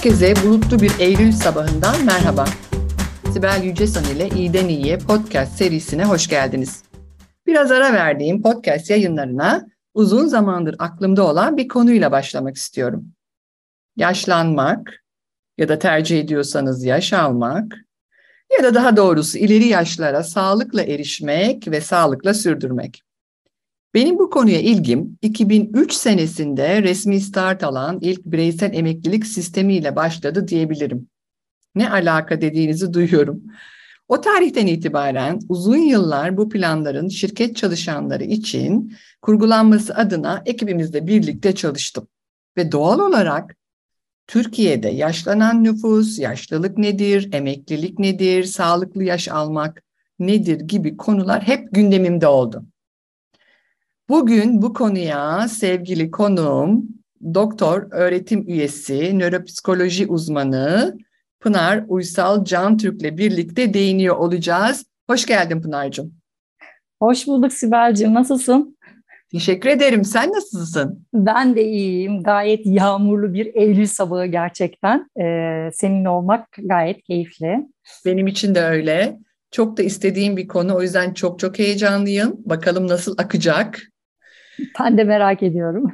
Herkese bulutlu bir Eylül sabahından merhaba. Sibel Yücesan ile İyiden İyiye podcast serisine hoş geldiniz. Biraz ara verdiğim podcast yayınlarına uzun zamandır aklımda olan bir konuyla başlamak istiyorum. Yaşlanmak ya da tercih ediyorsanız yaş almak ya da daha doğrusu ileri yaşlara sağlıkla erişmek ve sağlıkla sürdürmek. Benim bu konuya ilgim 2003 senesinde resmi start alan ilk bireysel emeklilik sistemiyle başladı diyebilirim. Ne alaka dediğinizi duyuyorum. O tarihten itibaren uzun yıllar bu planların şirket çalışanları için kurgulanması adına ekibimizle birlikte çalıştım. Ve doğal olarak Türkiye'de yaşlanan nüfus, yaşlılık nedir, emeklilik nedir, sağlıklı yaş almak nedir gibi konular hep gündemimde oldu. Bugün bu konuya sevgili konuğum, doktor öğretim üyesi, nöropsikoloji uzmanı Pınar Uysal Can Türk'le birlikte değiniyor olacağız. Hoş geldin Pınar'cığım. Hoş bulduk Sibel'ciğim. Nasılsın? Teşekkür ederim. Sen nasılsın? Ben de iyiyim. Gayet yağmurlu bir Eylül sabahı gerçekten. Ee, seninle olmak gayet keyifli. Benim için de öyle. Çok da istediğim bir konu. O yüzden çok çok heyecanlıyım. Bakalım nasıl akacak. Ben de merak ediyorum.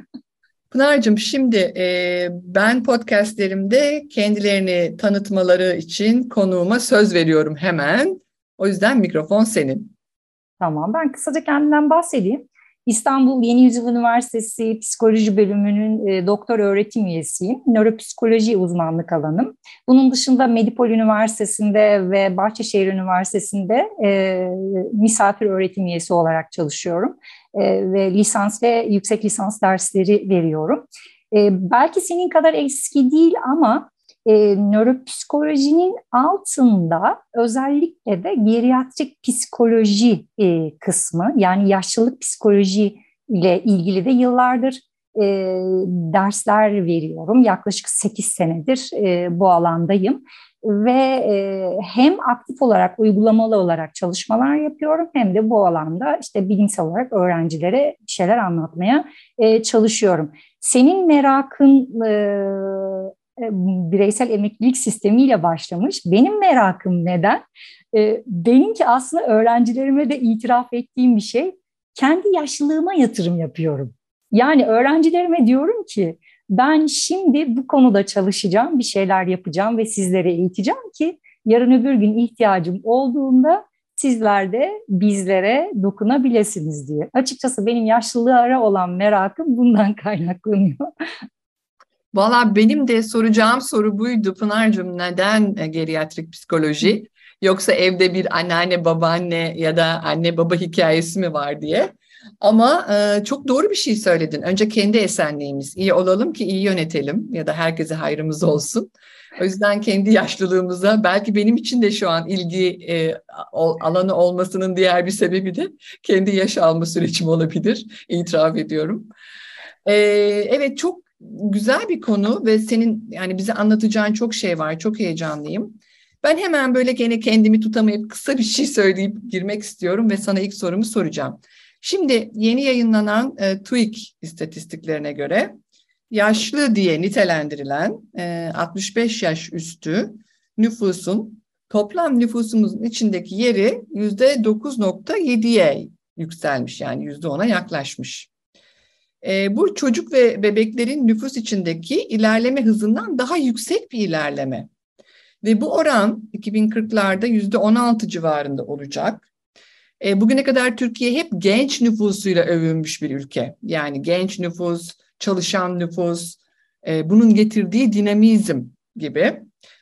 Pınar'cığım şimdi e, ben podcastlerimde kendilerini tanıtmaları için konuğuma söz veriyorum hemen. O yüzden mikrofon senin. Tamam ben kısaca kendimden bahsedeyim. İstanbul Yeni Yüzyıl Üniversitesi Psikoloji Bölümünün e, doktor öğretim üyesiyim. Nöropsikoloji uzmanlık alanım. Bunun dışında Medipol Üniversitesi'nde ve Bahçeşehir Üniversitesi'nde e, misafir öğretim üyesi olarak çalışıyorum. E, ve lisans ve yüksek lisans dersleri veriyorum. E, belki senin kadar eski değil ama e, nöropsikolojinin altında özellikle de geriatrik psikoloji kısmı yani yaşlılık psikoloji ile ilgili de yıllardır e, dersler veriyorum. Yaklaşık 8 senedir e, bu alandayım ve e, hem aktif olarak uygulamalı olarak çalışmalar yapıyorum hem de bu alanda işte bilimsel olarak öğrencilere bir şeyler anlatmaya e, çalışıyorum. Senin merakın e, e, bireysel emeklilik sistemiyle başlamış. Benim merakım neden? E, benimki aslında öğrencilerime de itiraf ettiğim bir şey. Kendi yaşlılığıma yatırım yapıyorum. Yani öğrencilerime diyorum ki ben şimdi bu konuda çalışacağım, bir şeyler yapacağım ve sizlere eğiteceğim ki yarın öbür gün ihtiyacım olduğunda sizler de bizlere dokunabilirsiniz diye. Açıkçası benim yaşlılığa olan merakım bundan kaynaklanıyor. Valla benim de soracağım soru buydu Pınar'cığım neden geriatrik psikoloji? Yoksa evde bir anneanne babaanne ya da anne baba hikayesi mi var diye. Ama e, çok doğru bir şey söyledin. Önce kendi esenliğimiz iyi olalım ki iyi yönetelim ya da herkese hayrımız olsun. O yüzden kendi yaşlılığımıza belki benim için de şu an ilgi e, alanı olmasının diğer bir sebebi de kendi yaş alma sürecim olabilir. İtiraf ediyorum. E, evet çok güzel bir konu ve senin yani bize anlatacağın çok şey var. Çok heyecanlıyım. Ben hemen böyle gene kendimi tutamayıp kısa bir şey söyleyip girmek istiyorum ve sana ilk sorumu soracağım. Şimdi yeni yayınlanan e, TÜİK istatistiklerine göre yaşlı diye nitelendirilen e, 65 yaş üstü nüfusun toplam nüfusumuzun içindeki yeri yüzde 9.7'ye yükselmiş yani yüzde 10'a yaklaşmış. E, bu çocuk ve bebeklerin nüfus içindeki ilerleme hızından daha yüksek bir ilerleme. Ve bu oran 2040'larda yüzde 16 civarında olacak. E, bugüne kadar Türkiye hep genç nüfusuyla övünmüş bir ülke. Yani genç nüfus, çalışan nüfus, e, bunun getirdiği dinamizm gibi.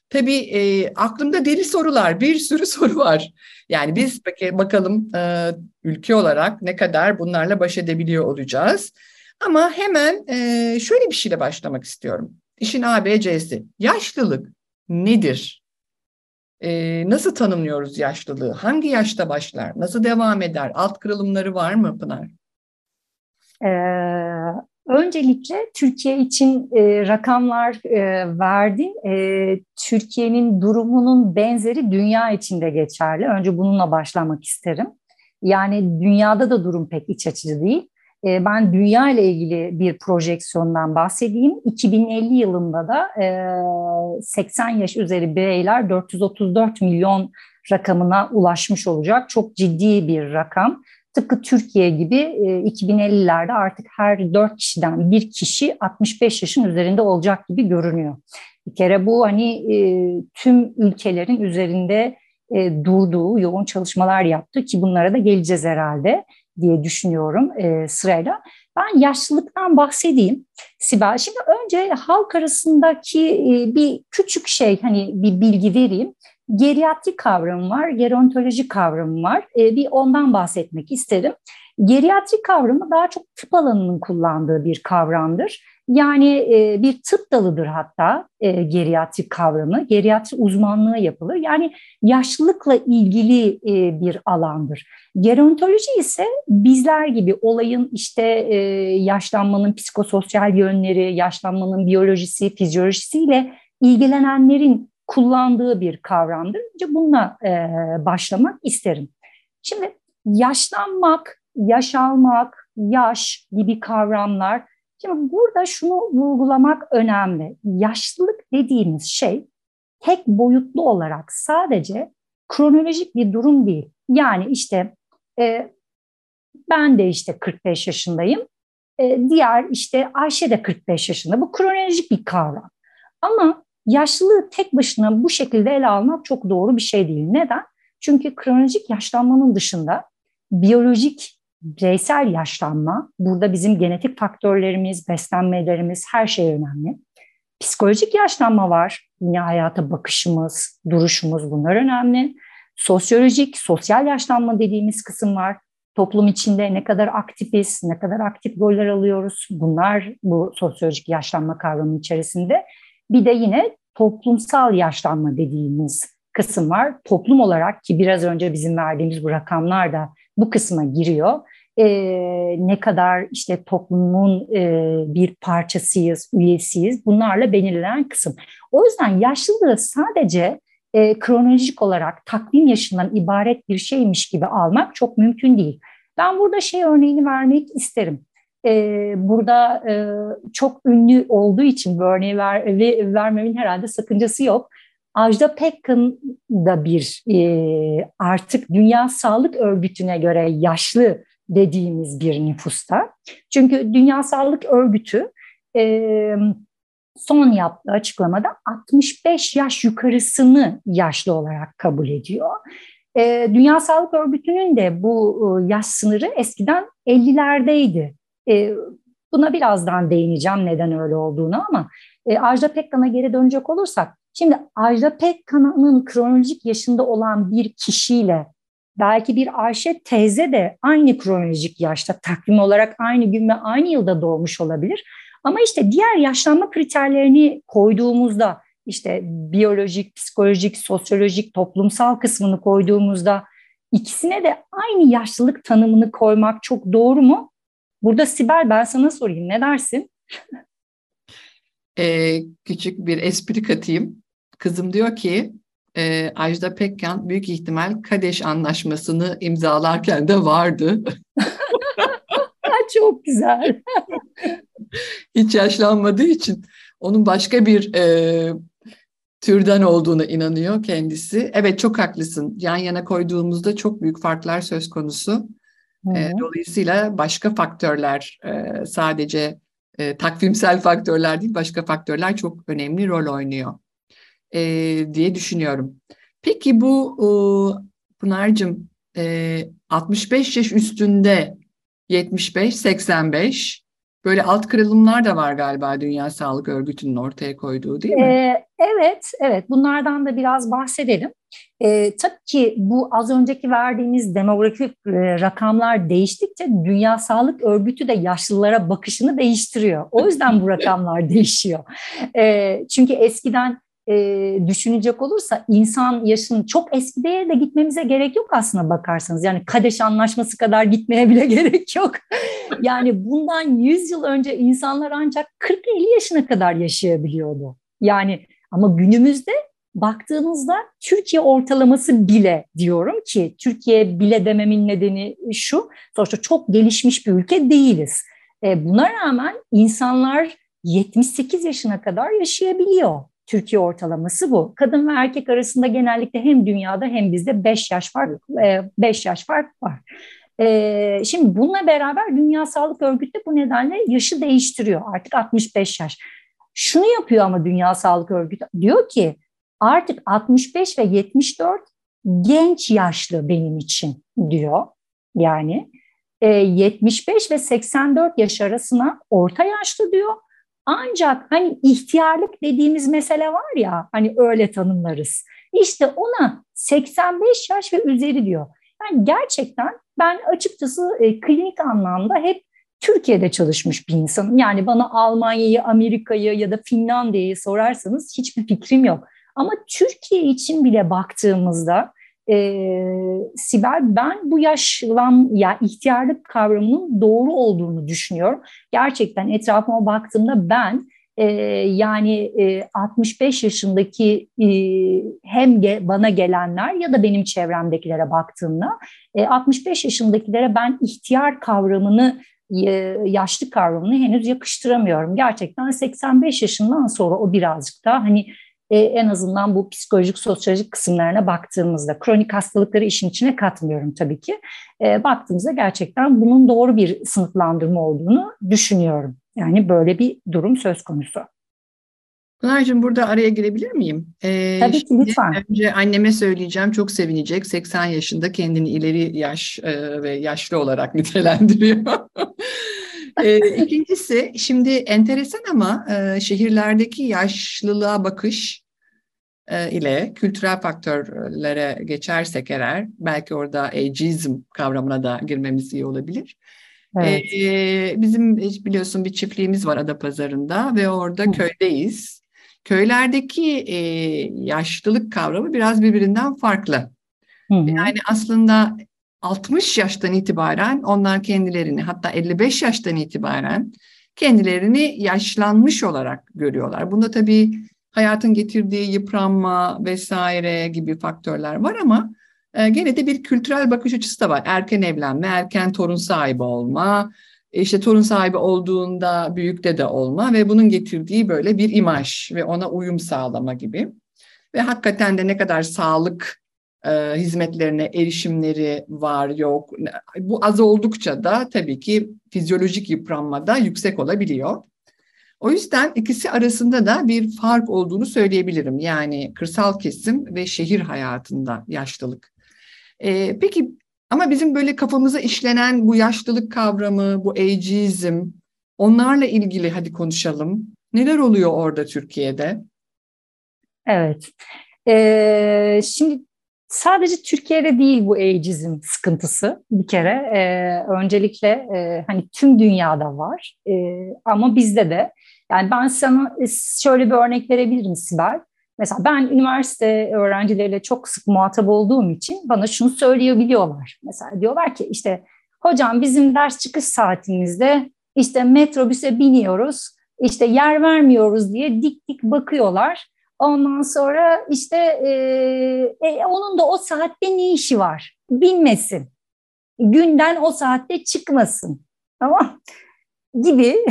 Tabii e, aklımda deli sorular, bir sürü soru var. Yani biz bakalım e, ülke olarak ne kadar bunlarla baş edebiliyor olacağız. Ama hemen e, şöyle bir şeyle başlamak istiyorum. İşin ABC'si. Yaşlılık nedir? Nasıl tanımlıyoruz yaşlılığı? Hangi yaşta başlar? Nasıl devam eder? Alt kırılımları var mı Pınar? Ee, öncelikle Türkiye için e, rakamlar e, verdin. E, Türkiye'nin durumunun benzeri dünya içinde geçerli. Önce bununla başlamak isterim. Yani dünyada da durum pek iç açıcı değil. E, ben dünya ile ilgili bir projeksiyondan bahsedeyim. 2050 yılında da 80 yaş üzeri bireyler 434 milyon rakamına ulaşmış olacak. Çok ciddi bir rakam. Tıpkı Türkiye gibi 2050'lerde artık her 4 kişiden bir kişi 65 yaşın üzerinde olacak gibi görünüyor. Bir kere bu hani tüm ülkelerin üzerinde durduğu, yoğun çalışmalar yaptı ki bunlara da geleceğiz herhalde diye düşünüyorum e, sırayla. Ben yaşlılıktan bahsedeyim Sibel. Şimdi önce halk arasındaki e, bir küçük şey hani bir bilgi vereyim. Geriatri kavramı var, gerontoloji kavramı var. E, bir ondan bahsetmek isterim. Geriatri kavramı daha çok tıp alanının kullandığı bir kavramdır. Yani e, bir tıp dalıdır hatta e, geriatrik kavramı. Geriatri uzmanlığı yapılır. Yani yaşlılıkla ilgili e, bir alandır. Gerontoloji ise bizler gibi olayın işte e, yaşlanmanın psikososyal yönleri, yaşlanmanın biyolojisi, fizyolojisiyle ilgilenenlerin kullandığı bir kavramdır. Önce bununla e, başlamak isterim. Şimdi yaşlanmak, yaş almak, yaş gibi kavramlar Şimdi burada şunu vurgulamak önemli. Yaşlılık dediğimiz şey tek boyutlu olarak sadece kronolojik bir durum değil. Yani işte e, ben de işte 45 yaşındayım. E, diğer işte Ayşe de 45 yaşında. Bu kronolojik bir kavram. Ama yaşlılığı tek başına bu şekilde ele almak çok doğru bir şey değil. Neden? Çünkü kronolojik yaşlanmanın dışında biyolojik bireysel yaşlanma, burada bizim genetik faktörlerimiz, beslenmelerimiz her şey önemli. Psikolojik yaşlanma var, yine hayata bakışımız, duruşumuz bunlar önemli. Sosyolojik, sosyal yaşlanma dediğimiz kısım var. Toplum içinde ne kadar aktifiz, ne kadar aktif roller alıyoruz. Bunlar bu sosyolojik yaşlanma kavramı içerisinde. Bir de yine toplumsal yaşlanma dediğimiz kısım var. Toplum olarak ki biraz önce bizim verdiğimiz bu rakamlar da bu kısma giriyor e, ne kadar işte toplumun e, bir parçasıyız, üyesiyiz bunlarla belirlenen kısım. O yüzden yaşlılığı sadece e, kronolojik olarak takvim yaşından ibaret bir şeymiş gibi almak çok mümkün değil. Ben burada şey örneğini vermek isterim. Ee, burada e, çok ünlü olduğu için bu örneği ver, ve, vermemin herhalde sakıncası yok. Ajda Pekkan da bir e, artık Dünya Sağlık Örgütü'ne göre yaşlı dediğimiz bir nüfusta. Çünkü Dünya Sağlık Örgütü e, son yaptığı açıklamada 65 yaş yukarısını yaşlı olarak kabul ediyor. E, Dünya Sağlık Örgütü'nün de bu e, yaş sınırı eskiden 50'lerdeydi. E, buna birazdan değineceğim neden öyle olduğunu ama e, Ajda Pekkan'a geri dönecek olursak, şimdi Ajda Pekkan'ın kronolojik yaşında olan bir kişiyle belki bir Ayşe teyze de aynı kronolojik yaşta takvim olarak aynı gün ve aynı yılda doğmuş olabilir. Ama işte diğer yaşlanma kriterlerini koyduğumuzda işte biyolojik, psikolojik, sosyolojik, toplumsal kısmını koyduğumuzda ikisine de aynı yaşlılık tanımını koymak çok doğru mu? Burada Sibel ben sana sorayım ne dersin? Ee, küçük bir espri katayım. Kızım diyor ki e, Ajda Pekkan büyük ihtimal Kadeş Anlaşması'nı imzalarken de vardı. Çok güzel. Hiç yaşlanmadığı için onun başka bir e, türden olduğuna inanıyor kendisi. Evet çok haklısın. Yan yana koyduğumuzda çok büyük farklar söz konusu. E, dolayısıyla başka faktörler e, sadece e, takvimsel faktörler değil başka faktörler çok önemli rol oynuyor e, diye düşünüyorum. Peki bu e, Pınar'cığım e, 65 yaş üstünde 75-85 böyle alt kırılımlar da var galiba Dünya Sağlık Örgütü'nün ortaya koyduğu değil mi? Ee, evet, evet bunlardan da biraz bahsedelim. Ee, tabii ki bu az önceki verdiğimiz demografik e, rakamlar değiştikçe Dünya Sağlık Örgütü de yaşlılara bakışını değiştiriyor. O yüzden bu rakamlar değişiyor. Ee, çünkü eskiden e, düşünecek olursa insan yaşının çok eskiye de gitmemize gerek yok aslında bakarsanız. Yani Kadeş Anlaşması kadar gitmeye bile gerek yok. yani bundan 100 yıl önce insanlar ancak 40-50 yaşına kadar yaşayabiliyordu. Yani ama günümüzde baktığınızda Türkiye ortalaması bile diyorum ki Türkiye bile dememin nedeni şu sonuçta çok gelişmiş bir ülke değiliz. E, buna rağmen insanlar 78 yaşına kadar yaşayabiliyor. Türkiye ortalaması bu. Kadın ve erkek arasında genellikle hem dünyada hem bizde 5 yaş fark 5 yaş fark var. E, şimdi bununla beraber Dünya Sağlık Örgütü bu nedenle yaşı değiştiriyor. Artık 65 yaş. Şunu yapıyor ama Dünya Sağlık Örgütü diyor ki artık 65 ve 74 genç yaşlı benim için diyor. Yani e, 75 ve 84 yaş arasına orta yaşlı diyor. Ancak hani ihtiyarlık dediğimiz mesele var ya hani öyle tanımlarız. İşte ona 85 yaş ve üzeri diyor. Yani gerçekten ben açıkçası e, klinik anlamda hep Türkiye'de çalışmış bir insanım. Yani bana Almanya'yı, Amerika'yı ya da Finlandiya'yı sorarsanız hiçbir fikrim yok. Ama Türkiye için bile baktığımızda e, Sibel ben bu yaşlan ya ihtiyarlık kavramının doğru olduğunu düşünüyorum. Gerçekten etrafıma baktığımda ben e, yani e, 65 yaşındaki e, hem ge, bana gelenler ya da benim çevremdekilere baktığımda e, 65 yaşındakilere ben ihtiyar kavramını yaşlı kavramını henüz yakıştıramıyorum. Gerçekten 85 yaşından sonra o birazcık daha hani e, en azından bu psikolojik, sosyolojik kısımlarına baktığımızda, kronik hastalıkları işin içine katmıyorum tabii ki. E, baktığımızda gerçekten bunun doğru bir sınıflandırma olduğunu düşünüyorum. Yani böyle bir durum söz konusu. Pınar'cığım burada araya girebilir miyim? Ee, Tabii ki lütfen. Önce anneme söyleyeceğim çok sevinecek. 80 yaşında kendini ileri yaş e, ve yaşlı olarak nitelendiriyor. e, ikincisi şimdi enteresan ama e, şehirlerdeki yaşlılığa bakış e, ile kültürel faktörlere geçersek eğer belki orada ageism kavramına da girmemiz iyi olabilir. Evet. E, bizim biliyorsun bir çiftliğimiz var Adapazarı'nda ve orada Hı. köydeyiz. Köylerdeki e, yaşlılık kavramı biraz birbirinden farklı. Hı hı. Yani aslında 60 yaştan itibaren onlar kendilerini hatta 55 yaştan itibaren kendilerini yaşlanmış olarak görüyorlar. Bunda tabii hayatın getirdiği yıpranma vesaire gibi faktörler var ama e, gene de bir kültürel bakış açısı da var. Erken evlenme, erken torun sahibi olma, işte torun sahibi olduğunda büyükte de olma ve bunun getirdiği böyle bir imaj ve ona uyum sağlama gibi. Ve hakikaten de ne kadar sağlık e, hizmetlerine erişimleri var yok. Bu az oldukça da tabii ki fizyolojik yıpranma da yüksek olabiliyor. O yüzden ikisi arasında da bir fark olduğunu söyleyebilirim. Yani kırsal kesim ve şehir hayatında yaşlılık. Ee, peki ama bizim böyle kafamıza işlenen bu yaşlılık kavramı, bu ageizm, onlarla ilgili hadi konuşalım. Neler oluyor orada Türkiye'de? Evet. Ee, şimdi sadece Türkiye'de değil bu ageizm sıkıntısı bir kere. Ee, öncelikle e, hani tüm dünyada var e, ama bizde de. Yani ben sana şöyle bir örnek verebilirim Sibel. Mesela ben üniversite öğrencileriyle çok sık muhatap olduğum için bana şunu söyleyebiliyorlar. Mesela diyorlar ki işte hocam bizim ders çıkış saatimizde işte metrobüse biniyoruz, işte yer vermiyoruz diye dik dik bakıyorlar. Ondan sonra işte e, e, onun da o saatte ne işi var? Bilmesin. Günden o saatte çıkmasın. Tamam gibi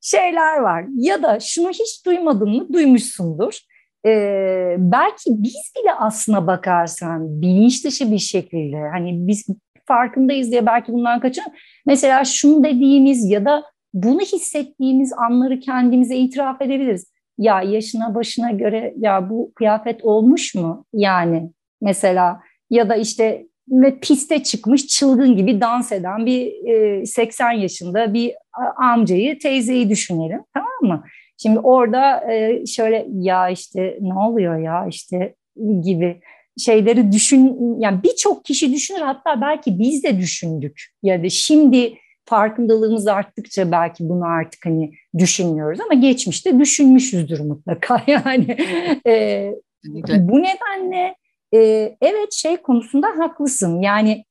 şeyler var. Ya da şunu hiç duymadın mı? Duymuşsundur. Ee, belki biz bile aslına bakarsan bilinç dışı bir şekilde hani biz farkındayız diye belki bundan kaçın. Mesela şunu dediğimiz ya da bunu hissettiğimiz anları kendimize itiraf edebiliriz. Ya yaşına başına göre ya bu kıyafet olmuş mu? Yani mesela ya da işte ve piste çıkmış çılgın gibi dans eden bir e, 80 yaşında bir amcayı, teyzeyi düşünelim tamam mı? Şimdi orada e, şöyle ya işte ne oluyor ya işte gibi şeyleri düşün yani birçok kişi düşünür hatta belki biz de düşündük ya da şimdi farkındalığımız arttıkça belki bunu artık hani düşünmüyoruz ama geçmişte düşünmüşüzdür mutlaka yani e, bu nedenle e, evet şey konusunda haklısın yani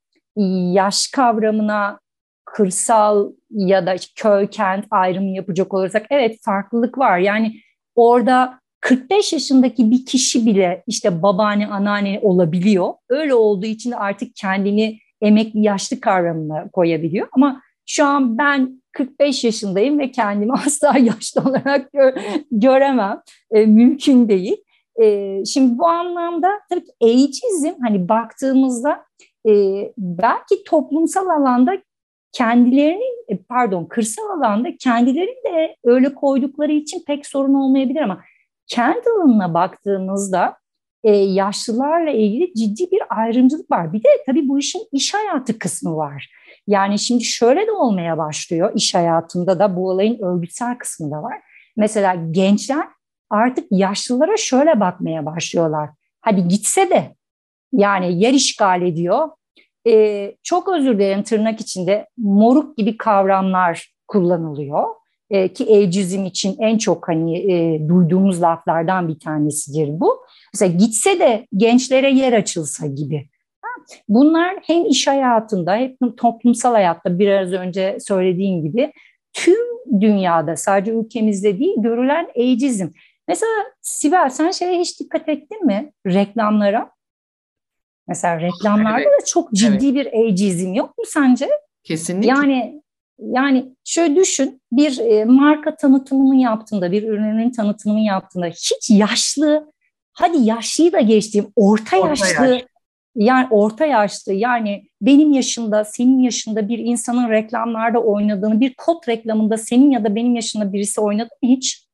yaş kavramına kırsal ya da köy kent ayrımı yapacak olursak evet farklılık var. Yani orada 45 yaşındaki bir kişi bile işte babaanne, anneanne olabiliyor. Öyle olduğu için artık kendini emekli yaşlı kavramına koyabiliyor. Ama şu an ben 45 yaşındayım ve kendimi asla yaşlı olarak gö göremem. E, mümkün değil. E, şimdi bu anlamda tabii ki ageizm hani baktığımızda e, belki toplumsal alanda kendilerini e, pardon kırsal alanda kendilerini de öyle koydukları için pek sorun olmayabilir ama kendi alanına baktığımızda e, yaşlılarla ilgili ciddi bir ayrımcılık var. Bir de tabii bu işin iş hayatı kısmı var. Yani şimdi şöyle de olmaya başlıyor iş hayatında da bu olayın örgütsel kısmı da var. Mesela gençler artık yaşlılara şöyle bakmaya başlıyorlar. Hadi gitse de yani yer işgal ediyor. Ee, çok özür dilerim tırnak içinde moruk gibi kavramlar kullanılıyor. Ee, ki evcizm için en çok hani e, duyduğumuz laflardan bir tanesidir bu. Mesela gitse de gençlere yer açılsa gibi. Bunlar hem iş hayatında hem toplumsal hayatta biraz önce söylediğim gibi tüm dünyada sadece ülkemizde değil görülen eğicizm. Mesela Sibel sen şeye hiç dikkat ettin mi? Reklamlara. Mesela reklamlarda evet. da çok ciddi evet. bir eğicizm yok mu sence? Kesinlikle. Yani yani şöyle düşün bir e, marka tanıtımını yaptığında bir ürünün tanıtımını yaptığında hiç yaşlı hadi yaşlıyı da geçtiğim orta, orta yaşlı yaş. Yani orta yaşlı yani benim yaşında senin yaşında bir insanın reklamlarda oynadığını bir kot reklamında senin ya da benim yaşında birisi oynadı mı hiç?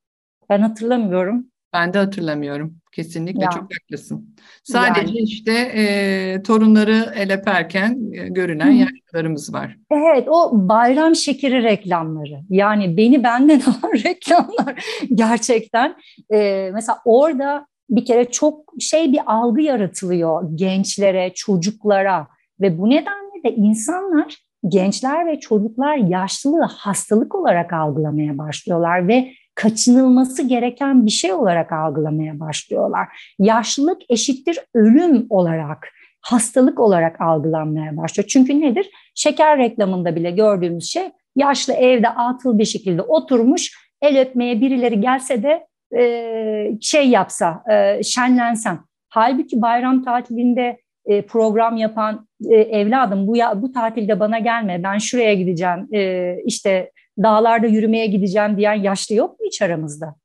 Ben hatırlamıyorum. Ben de hatırlamıyorum. Kesinlikle ya. çok haklısın. Sadece yani. işte e, torunları el öperken e, görünen yaşlılarımız var. Evet o bayram şekeri reklamları. Yani beni benden alan reklamlar gerçekten. E, mesela orada bir kere çok şey bir algı yaratılıyor gençlere, çocuklara ve bu nedenle de insanlar gençler ve çocuklar yaşlılığı hastalık olarak algılamaya başlıyorlar ve kaçınılması gereken bir şey olarak algılamaya başlıyorlar. Yaşlılık eşittir ölüm olarak, hastalık olarak algılanmaya başlıyor. Çünkü nedir? Şeker reklamında bile gördüğümüz şey yaşlı evde atıl bir şekilde oturmuş, el öpmeye birileri gelse de e, şey yapsa, e, şenlensem. Halbuki bayram tatilinde e, program yapan e, evladım bu ya, bu tatilde bana gelme ben şuraya gideceğim e, işte dağlarda yürümeye gideceğim diyen yaşlı yok mu hiç aramızda?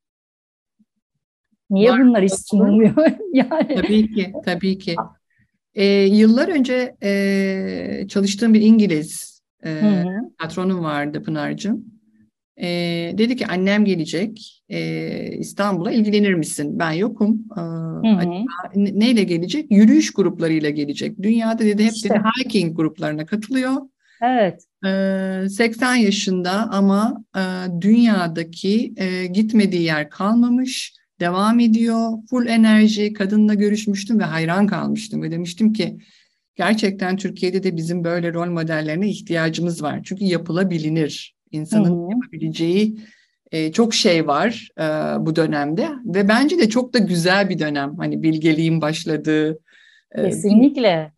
Niye Var, bunlar istinmiyor? yani. Tabii ki, tabii ki. Ee, yıllar önce e, çalıştığım bir İngiliz e, patronum vardı Pınar'cığım. E, dedi ki annem gelecek e, İstanbul'a ilgilenir misin? Ben yokum. E, acaba, neyle gelecek? Yürüyüş gruplarıyla gelecek. Dünyada dedi hep işte. dedi hiking gruplarına katılıyor. Evet. 80 yaşında ama dünyadaki gitmediği yer kalmamış, devam ediyor. Full enerji, kadınla görüşmüştüm ve hayran kalmıştım ve demiştim ki gerçekten Türkiye'de de bizim böyle rol modellerine ihtiyacımız var. Çünkü yapılabilir. İnsanın hmm. yapabileceği çok şey var bu dönemde ve bence de çok da güzel bir dönem. Hani bilgeliğin başladığı. Kesinlikle.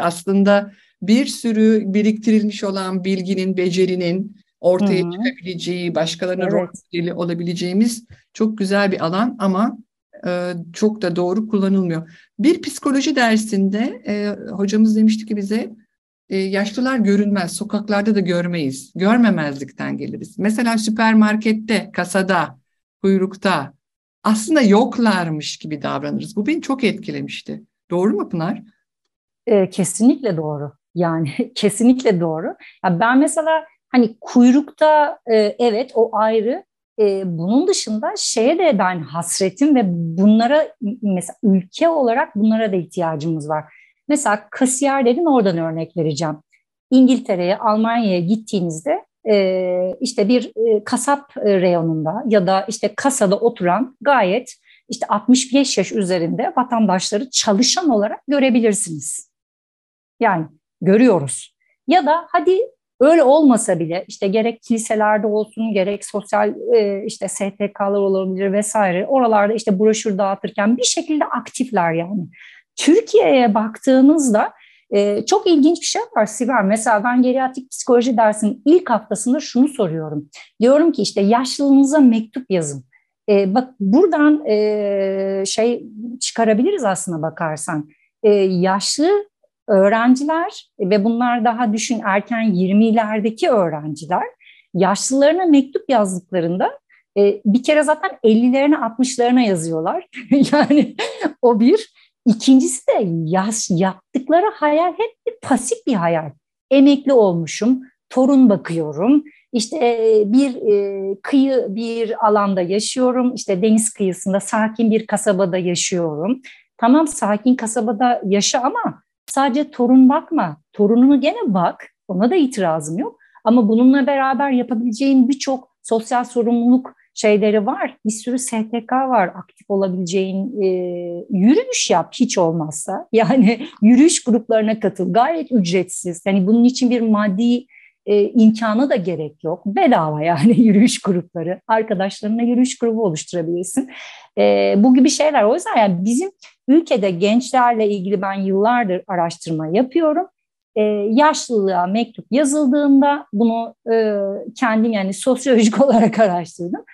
aslında bir sürü biriktirilmiş olan bilginin, becerinin ortaya Hı-hı. çıkabileceği, başkalarına evet. rol olabileceğimiz çok güzel bir alan ama e, çok da doğru kullanılmıyor. Bir psikoloji dersinde e, hocamız demişti ki bize e, yaşlılar görünmez, sokaklarda da görmeyiz. Görmemezlikten geliriz. Mesela süpermarkette, kasada, kuyrukta aslında yoklarmış gibi davranırız. Bu beni çok etkilemişti. Doğru mu Pınar? E, kesinlikle doğru. Yani kesinlikle doğru. Ya ben mesela hani kuyrukta e, evet o ayrı. E, bunun dışında şeye de ben hasretim ve bunlara mesela ülke olarak bunlara da ihtiyacımız var. Mesela kasiyer dedin oradan örnek vereceğim. İngiltere'ye, Almanya'ya gittiğinizde e, işte bir e, kasap e, reyonunda ya da işte kasada oturan gayet işte 65 yaş üzerinde vatandaşları çalışan olarak görebilirsiniz. Yani görüyoruz. Ya da hadi öyle olmasa bile işte gerek kiliselerde olsun gerek sosyal işte STK'lar olabilir vesaire oralarda işte broşür dağıtırken bir şekilde aktifler yani. Türkiye'ye baktığınızda e, çok ilginç bir şey var Sibel. Mesela ben geriatrik psikoloji dersinin ilk haftasında şunu soruyorum. Diyorum ki işte yaşlılığınıza mektup yazın. E, bak buradan e, şey çıkarabiliriz aslında bakarsan. E, yaşlı öğrenciler ve bunlar daha düşün erken 20'lerdeki öğrenciler yaşlılarına mektup yazdıklarında e, bir kere zaten 50'lerine 60'larına yazıyorlar. yani o bir. İkincisi de yaz, yaptıkları hayal hep bir pasif bir hayal. Emekli olmuşum, torun bakıyorum, işte e, bir e, kıyı bir alanda yaşıyorum, işte deniz kıyısında sakin bir kasabada yaşıyorum. Tamam sakin kasabada yaşa ama sadece torun bakma, torununu gene bak, ona da itirazım yok. Ama bununla beraber yapabileceğin birçok sosyal sorumluluk şeyleri var. Bir sürü STK var aktif olabileceğin. E, yürüyüş yap hiç olmazsa. Yani yürüyüş gruplarına katıl. Gayet ücretsiz. Yani bunun için bir maddi e, imkanı da gerek yok. Bedava yani yürüyüş grupları. Arkadaşlarına yürüyüş grubu oluşturabilirsin. E, bu gibi şeyler. O yüzden yani bizim ülkede gençlerle ilgili ben yıllardır araştırma yapıyorum. E, yaşlılığa mektup yazıldığında bunu e, kendim yani sosyolojik olarak araştırdım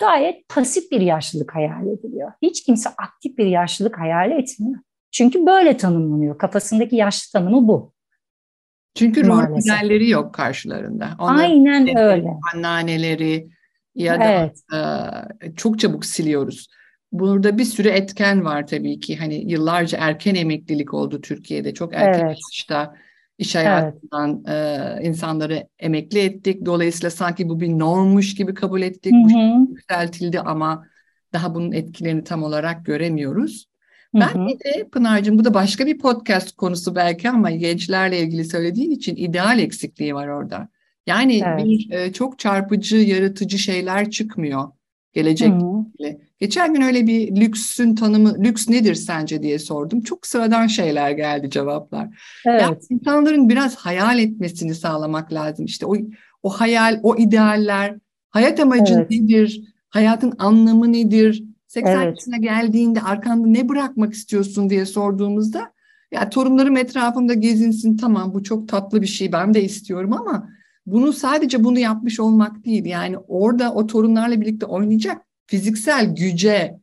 gayet pasif bir yaşlılık hayal ediliyor. Hiç kimse aktif bir yaşlılık hayal etmiyor. Çünkü böyle tanımlanıyor. Kafasındaki yaşlı tanımı bu. Çünkü rol modelleri yok karşılarında. Onların Aynen öyle. Anneanneleri ya da evet. e, çok çabuk siliyoruz. Burada bir sürü etken var tabii ki. Hani yıllarca erken emeklilik oldu Türkiye'de. Çok erken evet. yaşta iş hayatından evet. e, insanları emekli ettik. Dolayısıyla sanki bu bir normmuş gibi kabul ettik. Hı hı. Bu yükseltildi ama daha bunun etkilerini tam olarak göremiyoruz. Hı hı. Ben de Pınar'cığım bu da başka bir podcast konusu belki ama gençlerle ilgili söylediğin için ideal eksikliği var orada. Yani evet. bir e, çok çarpıcı, yaratıcı şeyler çıkmıyor gelecekle ilgili. Geçen gün öyle bir lüksün tanımı, lüks nedir sence diye sordum. Çok sıradan şeyler geldi cevaplar. Evet. Yani insanların biraz hayal etmesini sağlamak lazım. İşte o, o hayal, o idealler, hayat amacı evet. nedir, hayatın anlamı nedir, 80 evet. yaşına geldiğinde arkanda ne bırakmak istiyorsun diye sorduğumuzda ya torunlarım etrafımda gezinsin tamam bu çok tatlı bir şey ben de istiyorum ama bunu sadece bunu yapmış olmak değil yani orada o torunlarla birlikte oynayacak fiziksel güce,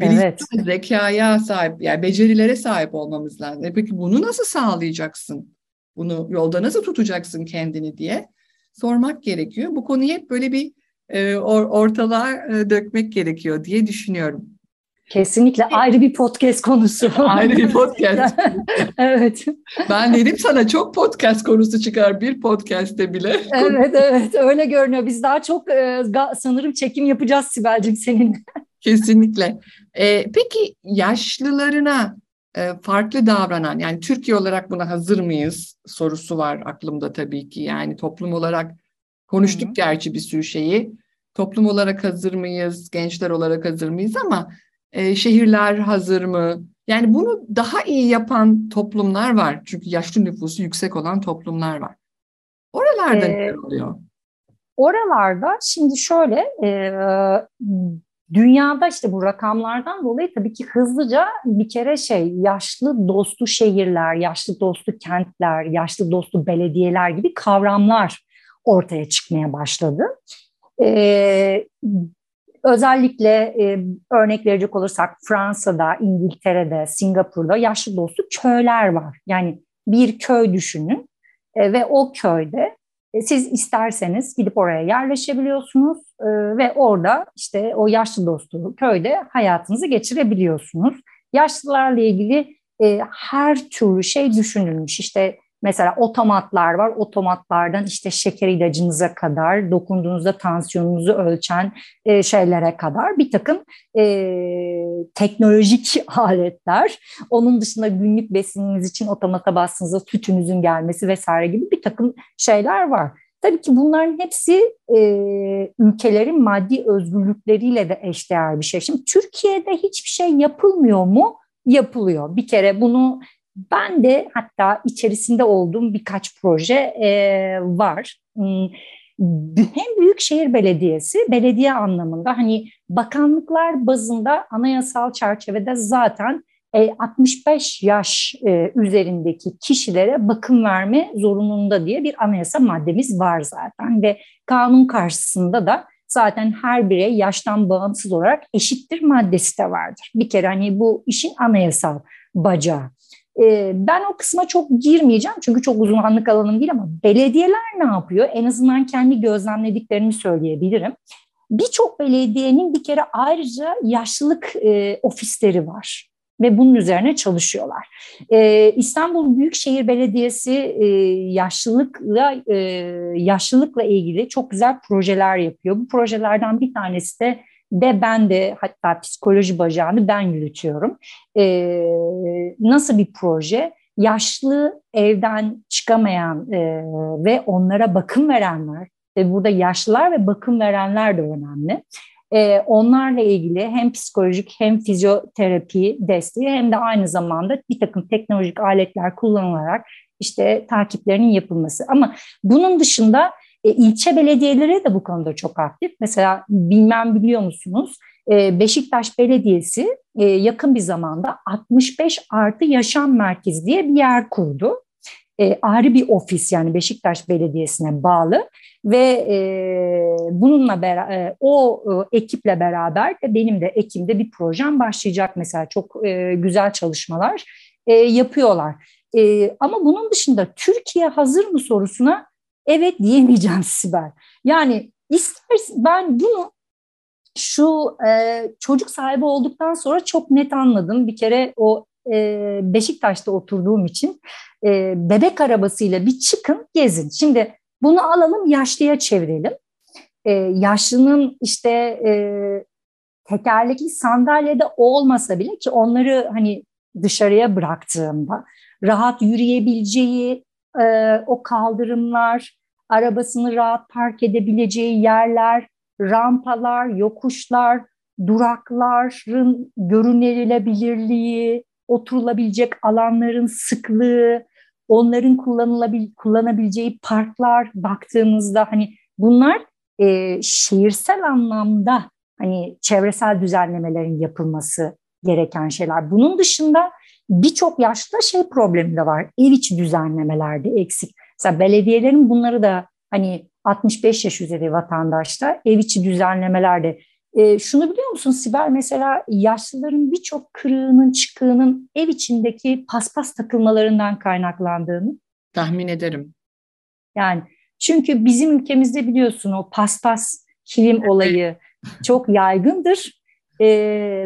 evet. zekaya sahip, yani becerilere sahip olmamız lazım. E peki bunu nasıl sağlayacaksın? Bunu yolda nasıl tutacaksın kendini diye sormak gerekiyor. Bu konuyu hep böyle bir e, or, ortalığa e, dökmek gerekiyor diye düşünüyorum. Kesinlikle ayrı bir podcast konusu. ayrı bir podcast. evet. Ben dedim sana çok podcast konusu çıkar bir podcast'te bile. evet evet öyle görünüyor. Biz daha çok e, sanırım çekim yapacağız Sibel'cim seninle. Kesinlikle. E, peki yaşlılarına e, farklı davranan yani Türkiye olarak buna hazır mıyız sorusu var aklımda tabii ki. Yani toplum olarak konuştuk Hı-hı. gerçi bir sürü şeyi. Toplum olarak hazır mıyız, gençler olarak hazır mıyız ama e, şehirler hazır mı? Yani bunu daha iyi yapan toplumlar var. Çünkü yaşlı nüfusu yüksek olan toplumlar var. Oralarda ee, ne oluyor? Oralarda şimdi şöyle e, dünyada işte bu rakamlardan dolayı tabii ki hızlıca bir kere şey yaşlı dostu şehirler, yaşlı dostu kentler, yaşlı dostu belediyeler gibi kavramlar ortaya çıkmaya başladı. Ee, Özellikle e, örnek verecek olursak Fransa'da, İngiltere'de, Singapur'da yaşlı dostu köyler var. Yani bir köy düşünün e, ve o köyde e, siz isterseniz gidip oraya yerleşebiliyorsunuz e, ve orada işte o yaşlı dostu köyde hayatınızı geçirebiliyorsunuz. Yaşlılarla ilgili e, her türlü şey düşünülmüş. İşte Mesela otomatlar var. Otomatlardan işte şeker ilacınıza kadar, dokunduğunuzda tansiyonunuzu ölçen e, şeylere kadar bir takım e, teknolojik aletler. Onun dışında günlük besininiz için otomata bastığınızda sütünüzün gelmesi vesaire gibi bir takım şeyler var. Tabii ki bunların hepsi e, ülkelerin maddi özgürlükleriyle de eşdeğer bir şey. Şimdi Türkiye'de hiçbir şey yapılmıyor mu? Yapılıyor. Bir kere bunu ben de hatta içerisinde olduğum birkaç proje e, var. Hmm, hem Büyükşehir Belediyesi, belediye anlamında hani bakanlıklar bazında anayasal çerçevede zaten 65 e, yaş e, üzerindeki kişilere bakım verme zorunluluğunda diye bir anayasa maddemiz var zaten ve kanun karşısında da zaten her birey yaştan bağımsız olarak eşittir maddesi de vardır. Bir kere hani bu işin anayasal bacağı. Ee, ben o kısma çok girmeyeceğim çünkü çok uzmanlık alanım değil ama belediyeler ne yapıyor? En azından kendi gözlemlediklerimi söyleyebilirim. Birçok belediyenin bir kere ayrıca yaşlılık e, ofisleri var ve bunun üzerine çalışıyorlar. Ee, İstanbul Büyükşehir Belediyesi e, yaşlılıkla e, yaşlılıkla ilgili çok güzel projeler yapıyor. Bu projelerden bir tanesi de de ben de hatta psikoloji bacağını ben yürütüyorum. Ee, nasıl bir proje? Yaşlı evden çıkamayan e, ve onlara bakım verenler, ve burada yaşlılar ve bakım verenler de önemli. Ee, onlarla ilgili hem psikolojik hem fizyoterapi desteği hem de aynı zamanda bir takım teknolojik aletler kullanılarak işte takiplerinin yapılması. Ama bunun dışında e, ilçe belediyeleri de bu konuda çok aktif. Mesela bilmem biliyor musunuz? E, Beşiktaş Belediyesi e, yakın bir zamanda 65 artı yaşam merkezi diye bir yer kurdu. E, ayrı bir ofis yani Beşiktaş Belediyesi'ne bağlı ve e, bununla beraber o e, ekiple beraber de benim de Ekim'de bir projem başlayacak mesela çok e, güzel çalışmalar e, yapıyorlar. E, ama bunun dışında Türkiye hazır mı sorusuna evet diyemeyeceğim Sibel. Yani istersen ben bunu şu e, çocuk sahibi olduktan sonra çok net anladım. Bir kere o e, Beşiktaş'ta oturduğum için e, bebek arabasıyla bir çıkın gezin. Şimdi bunu alalım yaşlıya çevirelim. E, yaşlının işte e, tekerlekli sandalyede olmasa bile ki onları hani dışarıya bıraktığımda rahat yürüyebileceği e, o kaldırımlar, arabasını rahat park edebileceği yerler, rampalar, yokuşlar, durakların görünülebilirliği, oturulabilecek alanların sıklığı, onların kullanılabil kullanabileceği parklar baktığımızda hani bunlar e, şehirsel anlamda hani çevresel düzenlemelerin yapılması gereken şeyler. Bunun dışında birçok yaşta şey problemi de var. Ev içi düzenlemelerde eksik. Mesela belediyelerin bunları da hani 65 yaş üzeri vatandaşta ev içi düzenlemelerde e, şunu biliyor musun Sibel mesela yaşlıların birçok kırığının çıkığının ev içindeki paspas takılmalarından kaynaklandığını tahmin ederim. Yani çünkü bizim ülkemizde biliyorsun o paspas kilim olayı çok yaygındır e,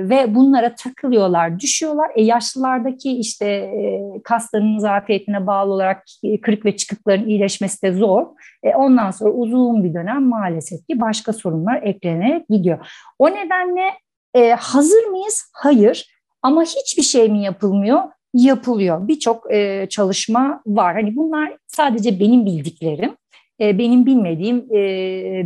ve bunlara takılıyorlar, düşüyorlar. E, yaşlılardaki işte e, kaslarının zafiyetine bağlı olarak kırık ve çıkıkların iyileşmesi de zor. E, ondan sonra uzun bir dönem maalesef ki başka sorunlar eklenerek gidiyor. O nedenle e, hazır mıyız? Hayır. Ama hiçbir şey mi yapılmıyor? Yapılıyor. Birçok e, çalışma var. Hani bunlar sadece benim bildiklerim. E, benim bilmediğim e,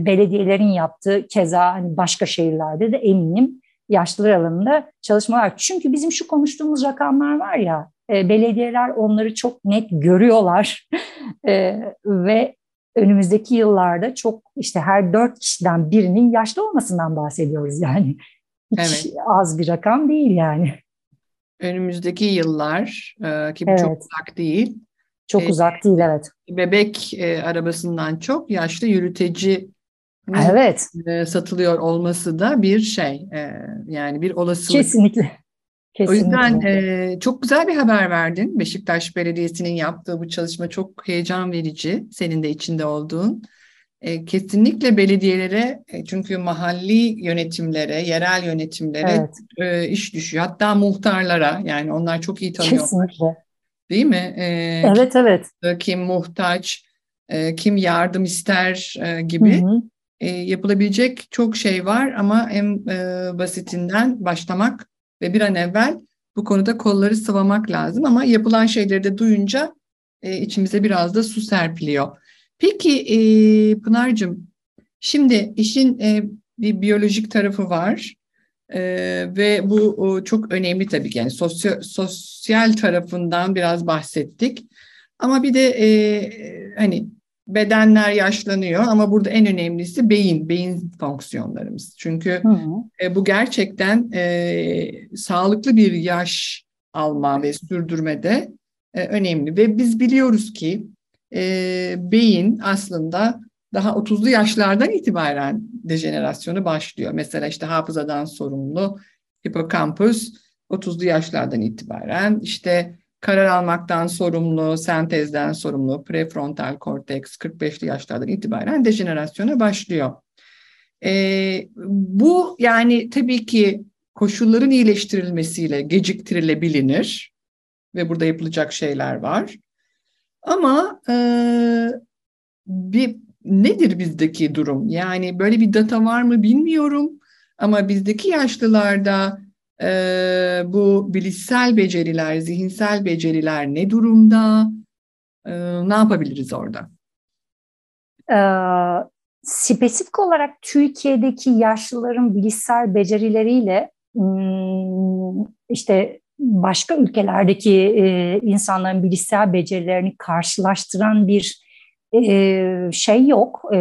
belediyelerin yaptığı keza hani başka şehirlerde de eminim yaşlılar alanında çalışmalar. Çünkü bizim şu konuştuğumuz rakamlar var ya, e, belediyeler onları çok net görüyorlar e, ve önümüzdeki yıllarda çok işte her dört kişiden birinin yaşlı olmasından bahsediyoruz yani. Hiç evet. az bir rakam değil yani. Önümüzdeki yıllar e, ki bu evet. çok uzak değil. Çok e, uzak değil evet. Bebek e, arabasından çok yaşlı yürüteci evet. Satılıyor olması da bir şey yani bir olasılık. Kesinlikle. Kesinlikle. O yüzden e, çok güzel bir haber verdin. Beşiktaş Belediyesi'nin yaptığı bu çalışma çok heyecan verici. Senin de içinde olduğun. E, kesinlikle belediyelere e, çünkü mahalli yönetimlere, yerel yönetimlere evet. e, iş düşüyor. Hatta muhtarlara yani onlar çok iyi tanıyorlar. Kesinlikle. Değil mi? E, evet evet. Kim muhtaç, e, kim yardım ister e, gibi. Hı hı e, yapılabilecek çok şey var ama en e, basitinden başlamak ve bir an evvel bu konuda kolları sıvamak lazım. Ama yapılan şeyleri de duyunca e, içimize biraz da su serpiliyor. Peki e, Pınar'cığım şimdi işin e, bir biyolojik tarafı var e, ve bu o, çok önemli tabii ki. Yani sosyal, sosyal tarafından biraz bahsettik. Ama bir de e, hani bedenler yaşlanıyor ama burada en önemlisi beyin, beyin fonksiyonlarımız. Çünkü e, bu gerçekten e, sağlıklı bir yaş alma ve sürdürmede e, önemli. Ve biz biliyoruz ki e, beyin aslında daha 30'lu yaşlardan itibaren dejenerasyonu başlıyor. Mesela işte hafızadan sorumlu hipokampus 30'lu yaşlardan itibaren işte karar almaktan sorumlu, sentezden sorumlu prefrontal korteks 45'li yaşlardan itibaren dejenerasyona başlıyor. E, bu yani tabii ki koşulların iyileştirilmesiyle geciktirilebilir ve burada yapılacak şeyler var. Ama e, bir nedir bizdeki durum? Yani böyle bir data var mı bilmiyorum. Ama bizdeki yaşlılarda e, bu bilişsel beceriler, zihinsel beceriler ne durumda? E, ne yapabiliriz orada? Ee, spesifik olarak Türkiye'deki yaşlıların bilişsel becerileriyle işte başka ülkelerdeki e, insanların bilişsel becerilerini karşılaştıran bir e, şey yok. E,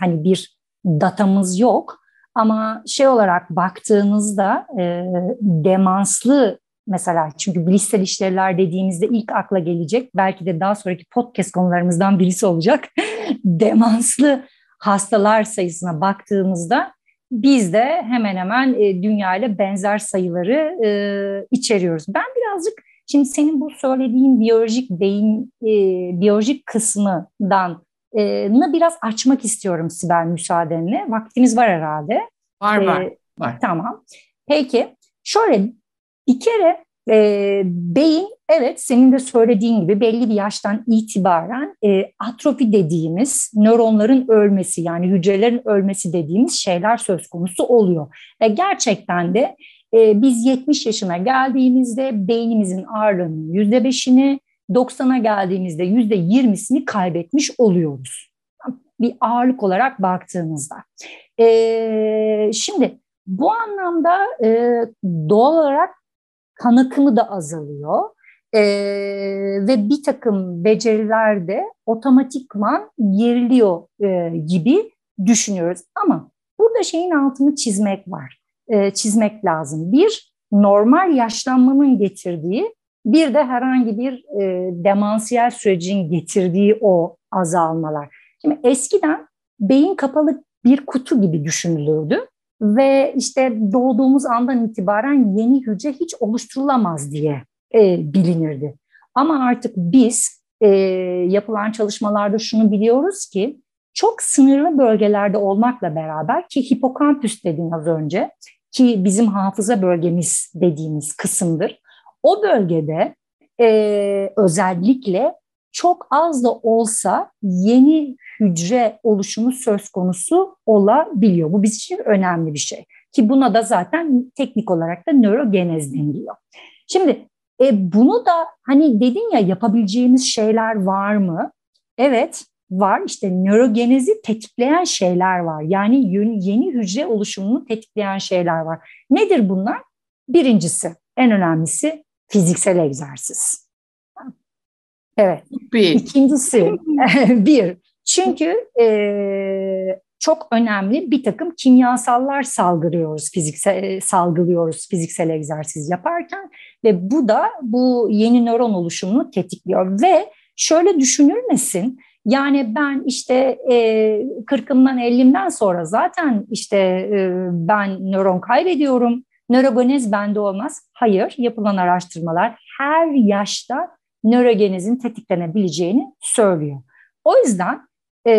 hani bir datamız yok. Ama şey olarak baktığınızda e, demanslı mesela çünkü bilişsel işlevler dediğimizde ilk akla gelecek belki de daha sonraki podcast konularımızdan birisi olacak. demanslı hastalar sayısına baktığımızda biz de hemen hemen e, dünya ile benzer sayıları e, içeriyoruz. Ben birazcık şimdi senin bu söylediğin biyolojik beyin, e, biyolojik kısmından e, biraz açmak istiyorum Sibel müsaadenle. Vaktimiz var herhalde. Var var. E, var. Tamam. Peki şöyle bir kere e, beyin evet senin de söylediğin gibi belli bir yaştan itibaren e, atrofi dediğimiz nöronların ölmesi yani hücrelerin ölmesi dediğimiz şeyler söz konusu oluyor. Ve gerçekten de e, biz 70 yaşına geldiğimizde beynimizin ağırlığının %5'ini 90'a geldiğimizde %20'sini kaybetmiş oluyoruz. Bir ağırlık olarak baktığımızda. E, şimdi bu anlamda e, doğal olarak kan akımı da azalıyor. Ee, ve bir takım beceriler de otomatikman geriliyor e, gibi düşünüyoruz. Ama burada şeyin altını çizmek var, e, çizmek lazım. Bir, normal yaşlanmanın getirdiği, bir de herhangi bir e, demansiyel sürecin getirdiği o azalmalar. Şimdi eskiden beyin kapalı bir kutu gibi düşünülürdü ve işte doğduğumuz andan itibaren yeni hücre hiç oluşturulamaz diye e, bilinirdi. Ama artık biz e, yapılan çalışmalarda şunu biliyoruz ki çok sınırlı bölgelerde olmakla beraber ki hipokampüs dedin az önce ki bizim hafıza bölgemiz dediğimiz kısımdır. O bölgede e, özellikle çok az da olsa yeni hücre oluşumu söz konusu olabiliyor. Bu bizim için önemli bir şey. Ki buna da zaten teknik olarak da nörogenez deniliyor. Şimdi e, bunu da hani dedin ya yapabileceğimiz şeyler var mı? Evet var. İşte nörogenezi tetikleyen şeyler var. Yani yeni hücre oluşumunu tetikleyen şeyler var. Nedir bunlar? Birincisi, en önemlisi fiziksel egzersiz. Evet. Bir. İkincisi, bir, çünkü e, çok önemli bir takım kimyasallar salgılıyoruz fiziksel e, salgılıyoruz fiziksel egzersiz yaparken ve bu da bu yeni nöron oluşumunu tetikliyor ve şöyle düşünülmesin yani ben işte e, 40'ımdan 50'imden sonra zaten işte e, ben nöron kaybediyorum. Nörogenez bende olmaz. Hayır, yapılan araştırmalar her yaşta nörogenezin tetiklenebileceğini söylüyor. O yüzden e,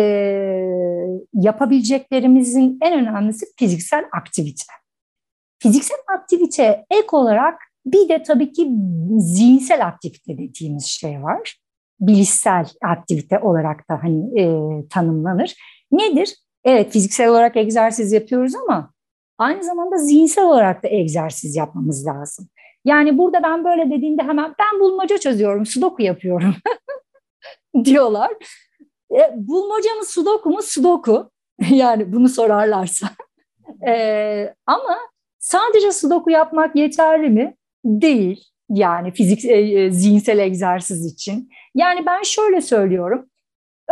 yapabileceklerimizin en önemlisi fiziksel aktivite. Fiziksel aktivite ek olarak bir de tabii ki zihinsel aktivite dediğimiz şey var. Bilişsel aktivite olarak da hani e, tanımlanır. Nedir? Evet fiziksel olarak egzersiz yapıyoruz ama aynı zamanda zihinsel olarak da egzersiz yapmamız lazım. Yani burada ben böyle dediğinde hemen ben bulmaca çözüyorum, sudoku yapıyorum diyorlar. E, bulmaca mı sudoku mu? Sudoku. yani bunu sorarlarsa. e, ama sadece sudoku yapmak yeterli mi? Değil. Yani fizik, e, e, zihinsel egzersiz için. Yani ben şöyle söylüyorum.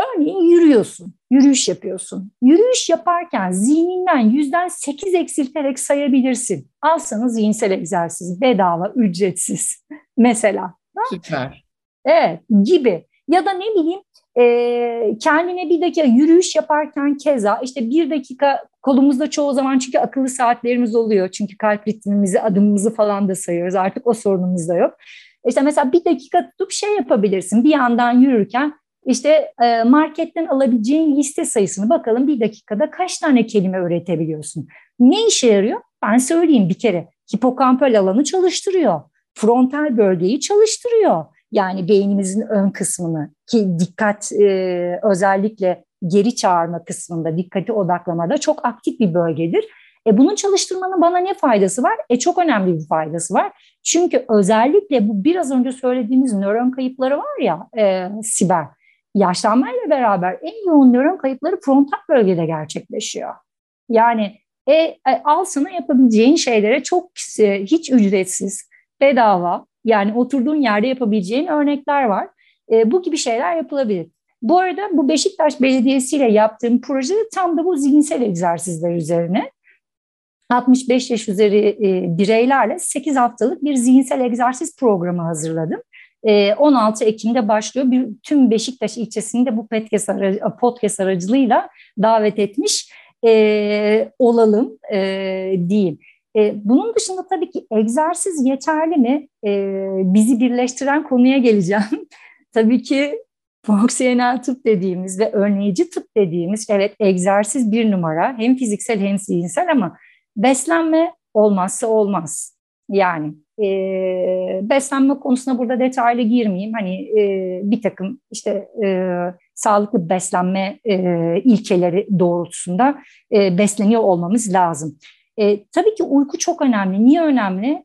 Örneğin yürüyorsun, yürüyüş yapıyorsun. Yürüyüş yaparken zihninden yüzden sekiz eksilterek sayabilirsin. Alsanız zihinsel egzersiz, bedava, ücretsiz mesela. Süper. Evet, gibi. Ya da ne bileyim E, kendine bir dakika yürüyüş yaparken keza işte bir dakika kolumuzda çoğu zaman çünkü akıllı saatlerimiz oluyor. Çünkü kalp ritmimizi, adımımızı falan da sayıyoruz. Artık o sorunumuz da yok. İşte mesela bir dakika tutup şey yapabilirsin. Bir yandan yürürken işte e, marketten alabileceğin liste sayısını bakalım bir dakikada kaç tane kelime öğretebiliyorsun. Ne işe yarıyor? Ben söyleyeyim bir kere. Hipokampal alanı çalıştırıyor. Frontal bölgeyi çalıştırıyor. Yani beynimizin ön kısmını ki dikkat e, özellikle geri çağırma kısmında dikkati odaklamada çok aktif bir bölgedir. E bunun çalıştırmanın bana ne faydası var? E çok önemli bir faydası var. Çünkü özellikle bu biraz önce söylediğimiz nöron kayıpları var ya e, Sibel. Yaşlanmayla beraber en yoğun nöron kayıpları frontal bölgede gerçekleşiyor. Yani e, e, al sana yapabileceğin şeylere çok e, hiç ücretsiz, bedava yani oturduğun yerde yapabileceğin örnekler var. E, bu gibi şeyler yapılabilir. Bu arada bu Beşiktaş Belediyesi ile yaptığım projede tam da bu zihinsel egzersizler üzerine 65 yaş üzeri e, bireylerle 8 haftalık bir zihinsel egzersiz programı hazırladım. 16 Ekim'de başlıyor. Bir, tüm Beşiktaş ilçesinde bu podcast, aracı, podcast aracılığıyla davet etmiş e, olalım e, diyeyim. E, bunun dışında tabii ki egzersiz yeterli mi? E, bizi birleştiren konuya geleceğim. tabii ki fonksiyonel tıp dediğimiz ve önleyici tıp dediğimiz evet egzersiz bir numara hem fiziksel hem zihinsel ama beslenme olmazsa olmaz. Yani e, beslenme konusuna burada detaylı girmeyeyim. Hani e, bir takım işte e, sağlıklı beslenme e, ilkeleri doğrultusunda e, besleniyor olmamız lazım. E, tabii ki uyku çok önemli. Niye önemli?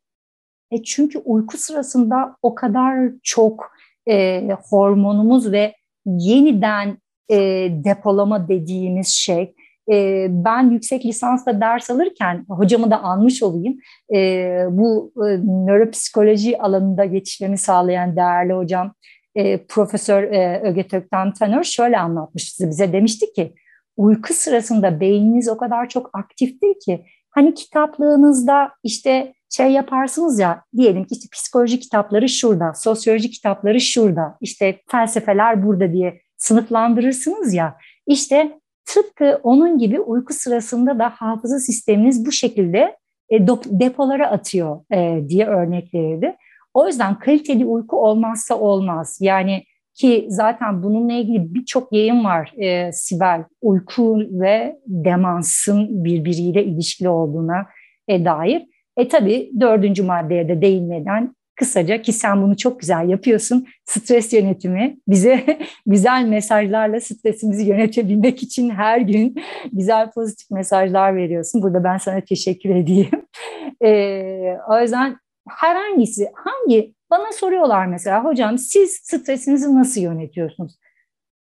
E, çünkü uyku sırasında o kadar çok e, hormonumuz ve yeniden e, depolama dediğimiz şey e, ben yüksek lisansla ders alırken hocamı da anmış olayım. E, bu e, nöropsikoloji alanında geçişlerimi sağlayan değerli hocam e, Profesör e, Öge Tökten Tanör şöyle anlatmıştı bize. Demişti ki uyku sırasında beyniniz o kadar çok aktiftir ki hani kitaplığınızda işte şey yaparsınız ya diyelim ki işte psikoloji kitapları şurada, sosyoloji kitapları şurada, işte felsefeler burada diye sınıflandırırsınız ya. İşte tıpkı onun gibi uyku sırasında da hafıza sisteminiz bu şekilde e, depolara atıyor e, diye örnek verirdi. O yüzden kaliteli uyku olmazsa olmaz. Yani ki zaten bununla ilgili birçok yayın var e, Sibel. Uyku ve demansın birbiriyle ilişkili olduğuna e, dair. E tabii dördüncü maddeye de değinmeden kısaca ki sen bunu çok güzel yapıyorsun. Stres yönetimi bize güzel mesajlarla stresimizi yönetebilmek için her gün güzel pozitif mesajlar veriyorsun. Burada ben sana teşekkür edeyim. E, o yüzden herhangisi hangi bana soruyorlar mesela hocam siz stresinizi nasıl yönetiyorsunuz?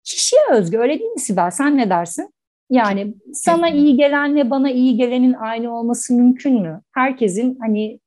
Kişiye özgü öyle değil mi Sibel? Sen ne dersin? Yani sana iyi gelenle bana iyi gelenin aynı olması mümkün mü? Herkesin hani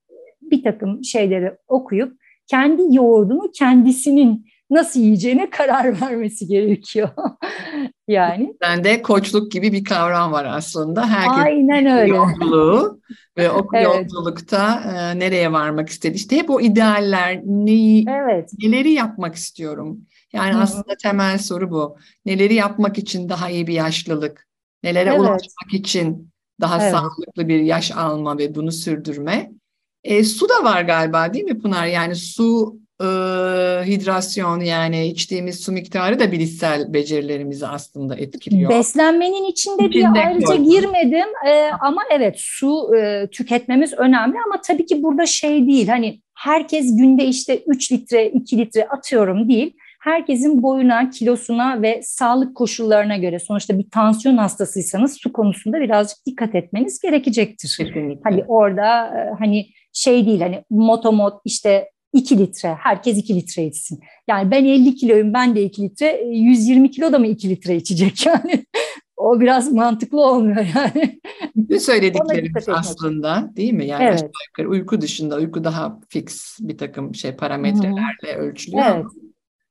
bir takım şeyleri okuyup kendi yoğurdunu kendisinin nasıl yiyeceğine karar vermesi gerekiyor. yani. Bende koçluk gibi bir kavram var aslında. Herkes Aynen öyle. Yolculuğu ve o evet. yolculukta e, nereye varmak istedi. İşte hep o idealler, neyi, evet. neleri yapmak istiyorum. Yani Hı-hı. aslında temel soru bu. Neleri yapmak için daha iyi bir yaşlılık, nelere evet. ulaşmak için daha evet. sağlıklı bir yaş alma ve bunu sürdürme. E, su da var galiba değil mi Pınar? Yani su e, hidrasyon yani içtiğimiz su miktarı da bilişsel becerilerimizi aslında etkiliyor. Beslenmenin içinde, bir ayrıca koydum. girmedim e, ama evet su e, tüketmemiz önemli ama tabii ki burada şey değil hani herkes günde işte 3 litre 2 litre atıyorum değil. Herkesin boyuna, kilosuna ve sağlık koşullarına göre sonuçta bir tansiyon hastasıysanız su konusunda birazcık dikkat etmeniz gerekecektir. Kesinlikle. Hani orada e, hani şey değil hani motomot işte 2 litre, herkes 2 litre içsin. Yani ben 50 kiloyum, ben de 2 litre, 120 kilo da mı 2 litre içecek yani? o biraz mantıklı olmuyor yani. Bütün söylediklerimiz aslında değil mi? Yani evet. yukarı uyku dışında, uyku daha fix bir takım şey parametrelerle Hı-hı. ölçülüyor. Evet.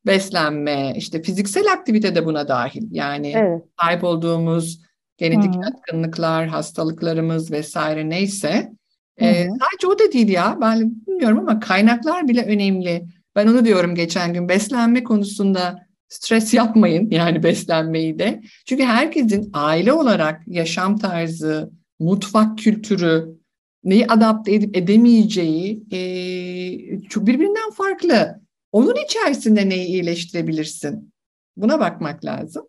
Beslenme, işte fiziksel aktivite de buna dahil. Yani evet. sahip olduğumuz genetik Hı-hı. yatkınlıklar, hastalıklarımız vesaire neyse ee, sadece o da değil ya. Ben bilmiyorum ama kaynaklar bile önemli. Ben onu diyorum geçen gün. Beslenme konusunda stres yapmayın yani beslenmeyi de. Çünkü herkesin aile olarak yaşam tarzı, mutfak kültürü, neyi adapte edip edemeyeceği e, çok birbirinden farklı. Onun içerisinde neyi iyileştirebilirsin? Buna bakmak lazım.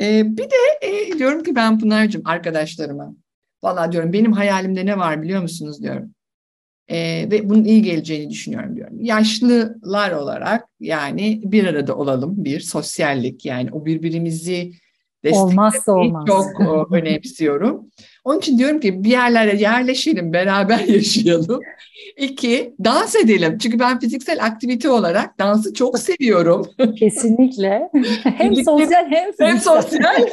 E, bir de e, diyorum ki ben Pınar'cığım arkadaşlarıma, valla diyorum benim hayalimde ne var biliyor musunuz diyorum. E, ve bunun iyi geleceğini düşünüyorum diyorum. Yaşlılar olarak yani bir arada olalım bir sosyallik yani o birbirimizi Olmazsa olmaz. çok önemsiyorum. Onun için diyorum ki bir yerlere yerleşelim, beraber yaşayalım. İki, dans edelim. Çünkü ben fiziksel aktivite olarak dansı çok seviyorum. Kesinlikle. hem sosyal hem fiziksel. Hem sosyal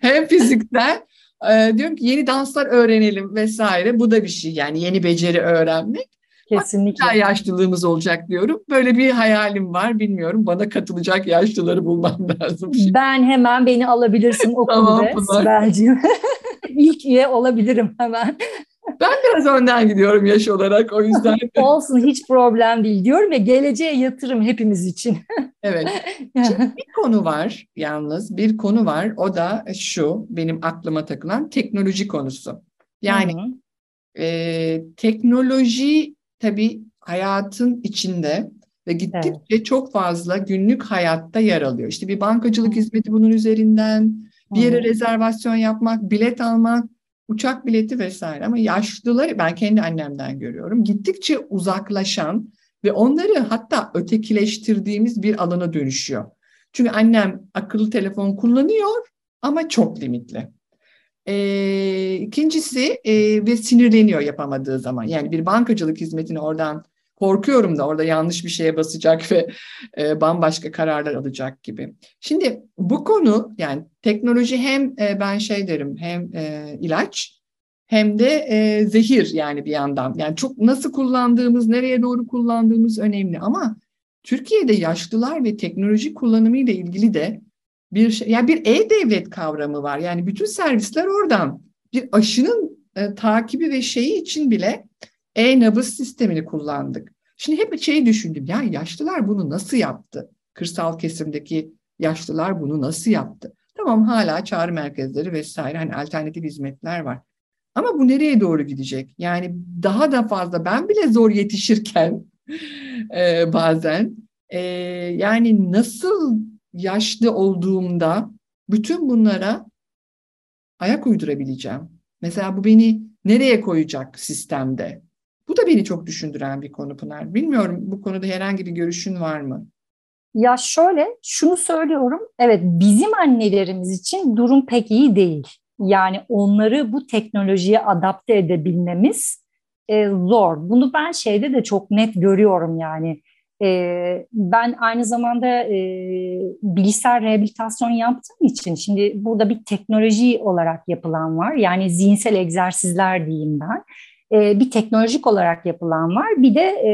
hem fiziksel. Ee, diyorum ki yeni danslar öğrenelim vesaire. Bu da bir şey yani yeni beceri öğrenmek. Kesinlikle. Hatta yaşlılığımız olacak diyorum. Böyle bir hayalim var. Bilmiyorum bana katılacak yaşlıları bulmam lazım. Ben hemen beni alabilirsin o tamam, Sibel'ciğim. İlk üye olabilirim hemen. Ben biraz önden gidiyorum yaş olarak o yüzden. Olsun hiç problem değil diyorum ve geleceğe yatırım hepimiz için. evet. Şimdi bir konu var yalnız bir konu var o da şu benim aklıma takılan teknoloji konusu. Yani e, teknoloji tabii hayatın içinde ve gittikçe evet. çok fazla günlük hayatta yer alıyor. İşte bir bankacılık hizmeti bunun üzerinden, bir yere rezervasyon yapmak, bilet almak, uçak bileti vesaire. Ama yaşlıları ben kendi annemden görüyorum. Gittikçe uzaklaşan ve onları hatta ötekileştirdiğimiz bir alana dönüşüyor. Çünkü annem akıllı telefon kullanıyor ama çok limitli. E, ikincisi e, ve sinirleniyor yapamadığı zaman. Yani bir bankacılık hizmetini oradan korkuyorum da orada yanlış bir şeye basacak ve e, bambaşka kararlar alacak gibi. Şimdi bu konu yani teknoloji hem e, ben şey derim hem e, ilaç hem de e, zehir yani bir yandan. Yani çok nasıl kullandığımız, nereye doğru kullandığımız önemli ama Türkiye'de yaşlılar ve teknoloji kullanımı ile ilgili de bir şey, yani bir e-devlet kavramı var. Yani bütün servisler oradan. Bir aşının e, takibi ve şeyi için bile e-nabız sistemini kullandık. Şimdi hep şeyi düşündüm. Ya yaşlılar bunu nasıl yaptı? Kırsal kesimdeki yaşlılar bunu nasıl yaptı? Tamam hala çağrı merkezleri vesaire hani alternatif hizmetler var. Ama bu nereye doğru gidecek? Yani daha da fazla ben bile zor yetişirken e, bazen e, yani nasıl yaşlı olduğumda bütün bunlara ayak uydurabileceğim. Mesela bu beni nereye koyacak sistemde? Bu da beni çok düşündüren bir konu Pınar. Bilmiyorum bu konuda herhangi bir görüşün var mı? Ya şöyle şunu söylüyorum. Evet bizim annelerimiz için durum pek iyi değil. Yani onları bu teknolojiye adapte edebilmemiz e, zor. Bunu ben şeyde de çok net görüyorum yani. E, ben aynı zamanda e, bilgisayar rehabilitasyon yaptığım için şimdi burada bir teknoloji olarak yapılan var. Yani zihinsel egzersizler diyeyim ben. E, bir teknolojik olarak yapılan var. Bir de e,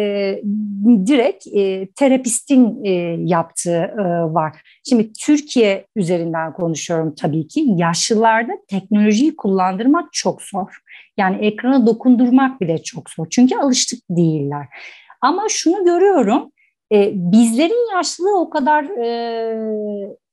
direkt e, terapistin yaptığı var. Şimdi Türkiye üzerinden konuşuyorum tabii ki. Yaşlılarda teknolojiyi kullandırmak çok zor. Yani ekrana dokundurmak bile çok zor. Çünkü alıştık değiller. Ama şunu görüyorum, bizlerin yaşlılığı o kadar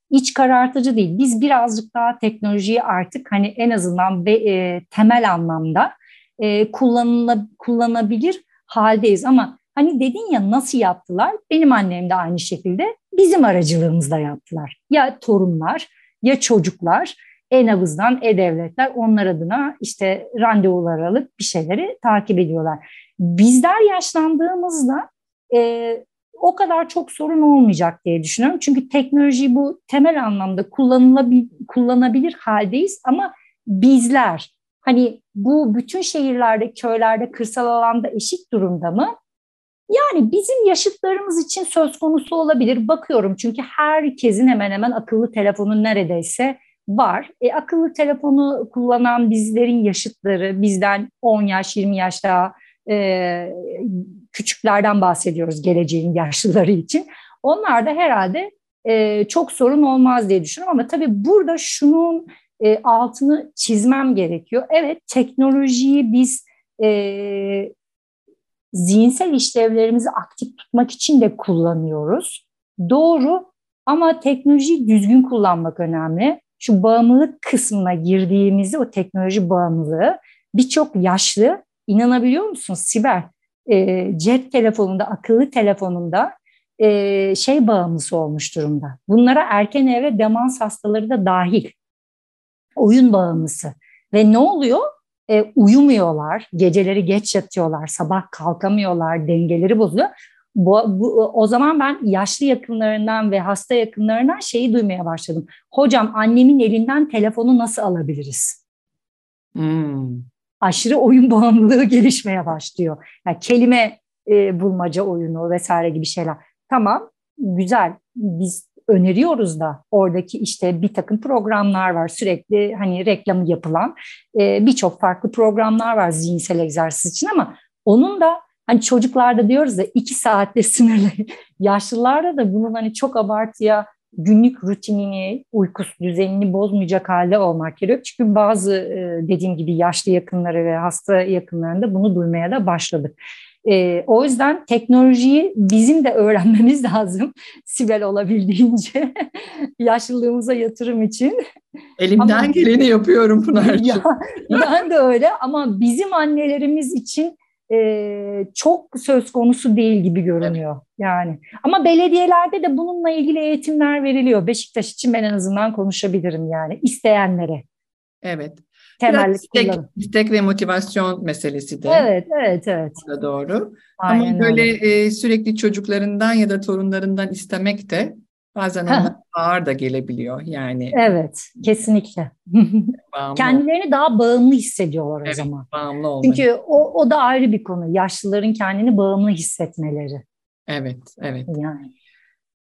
iç karartıcı değil. Biz birazcık daha teknolojiyi artık hani en azından be, temel anlamda e, kullanıla, kullanabilir haldeyiz. Ama hani dedin ya nasıl yaptılar? Benim annem de aynı şekilde bizim aracılığımızda yaptılar. Ya torunlar ya çocuklar e-nabızdan e-devletler onlar adına işte randevular alıp bir şeyleri takip ediyorlar. Bizler yaşlandığımızda e, o kadar çok sorun olmayacak diye düşünüyorum. Çünkü teknoloji bu temel anlamda kullanılabilir, kullanabilir haldeyiz ama bizler hani bu bütün şehirlerde, köylerde, kırsal alanda eşit durumda mı? Yani bizim yaşıtlarımız için söz konusu olabilir. Bakıyorum çünkü herkesin hemen hemen akıllı telefonu neredeyse var. E, akıllı telefonu kullanan bizlerin yaşıtları bizden 10 yaş 20 yaş daha e, küçüklerden bahsediyoruz geleceğin yaşlıları için. Onlar da herhalde e, çok sorun olmaz diye düşünüyorum ama tabii burada şunun e, altını çizmem gerekiyor. Evet teknolojiyi biz e, zihinsel işlevlerimizi aktif tutmak için de kullanıyoruz. Doğru Ama teknolojiyi düzgün kullanmak önemli. Şu bağımlılık kısmına girdiğimizde o teknoloji bağımlılığı birçok yaşlı inanabiliyor musun Sibel? E, cep telefonunda, akıllı telefonunda e, şey bağımlısı olmuş durumda. Bunlara erken evre demans hastaları da dahil. Oyun bağımlısı. Ve ne oluyor? E, uyumuyorlar, geceleri geç yatıyorlar, sabah kalkamıyorlar, dengeleri bozuyor. Bu, bu, o zaman ben yaşlı yakınlarından ve hasta yakınlarından şeyi duymaya başladım. Hocam annemin elinden telefonu nasıl alabiliriz? Hmm. Aşırı oyun bağımlılığı gelişmeye başlıyor. Yani kelime e, bulmaca oyunu vesaire gibi şeyler. Tamam, güzel. Biz öneriyoruz da oradaki işte bir takım programlar var sürekli hani reklamı yapılan e, birçok farklı programlar var zihinsel egzersiz için ama onun da hani çocuklarda diyoruz da iki saatte sınırlı yaşlılarda da bunun hani çok abartıya günlük rutinini, uykusu düzenini bozmayacak halde olmak gerekiyor. Çünkü bazı e, dediğim gibi yaşlı yakınları ve hasta yakınlarında bunu duymaya da başladık. E, o yüzden teknolojiyi bizim de öğrenmemiz lazım. Sibel olabildiğince yaşlılığımıza yatırım için. Elimden ama, geleni yapıyorum Pınar'cığım. Ya, ben de öyle ama bizim annelerimiz için e, çok söz konusu değil gibi görünüyor. Evet. Yani ama belediyelerde de bununla ilgili eğitimler veriliyor. Beşiktaş için ben en azından konuşabilirim yani isteyenlere. Evet temelli istek, istek ve motivasyon meselesi de. Evet, evet, evet. Da doğru. Aynen Ama böyle e, sürekli çocuklarından ya da torunlarından istemek de bazen ona ağır da gelebiliyor yani. Evet, kesinlikle. Kendilerini daha bağımlı hissediyorlar evet, o zaman. Bağımlı olmayı. Çünkü o, o da ayrı bir konu. Yaşlıların kendini bağımlı hissetmeleri. Evet, evet. Yani.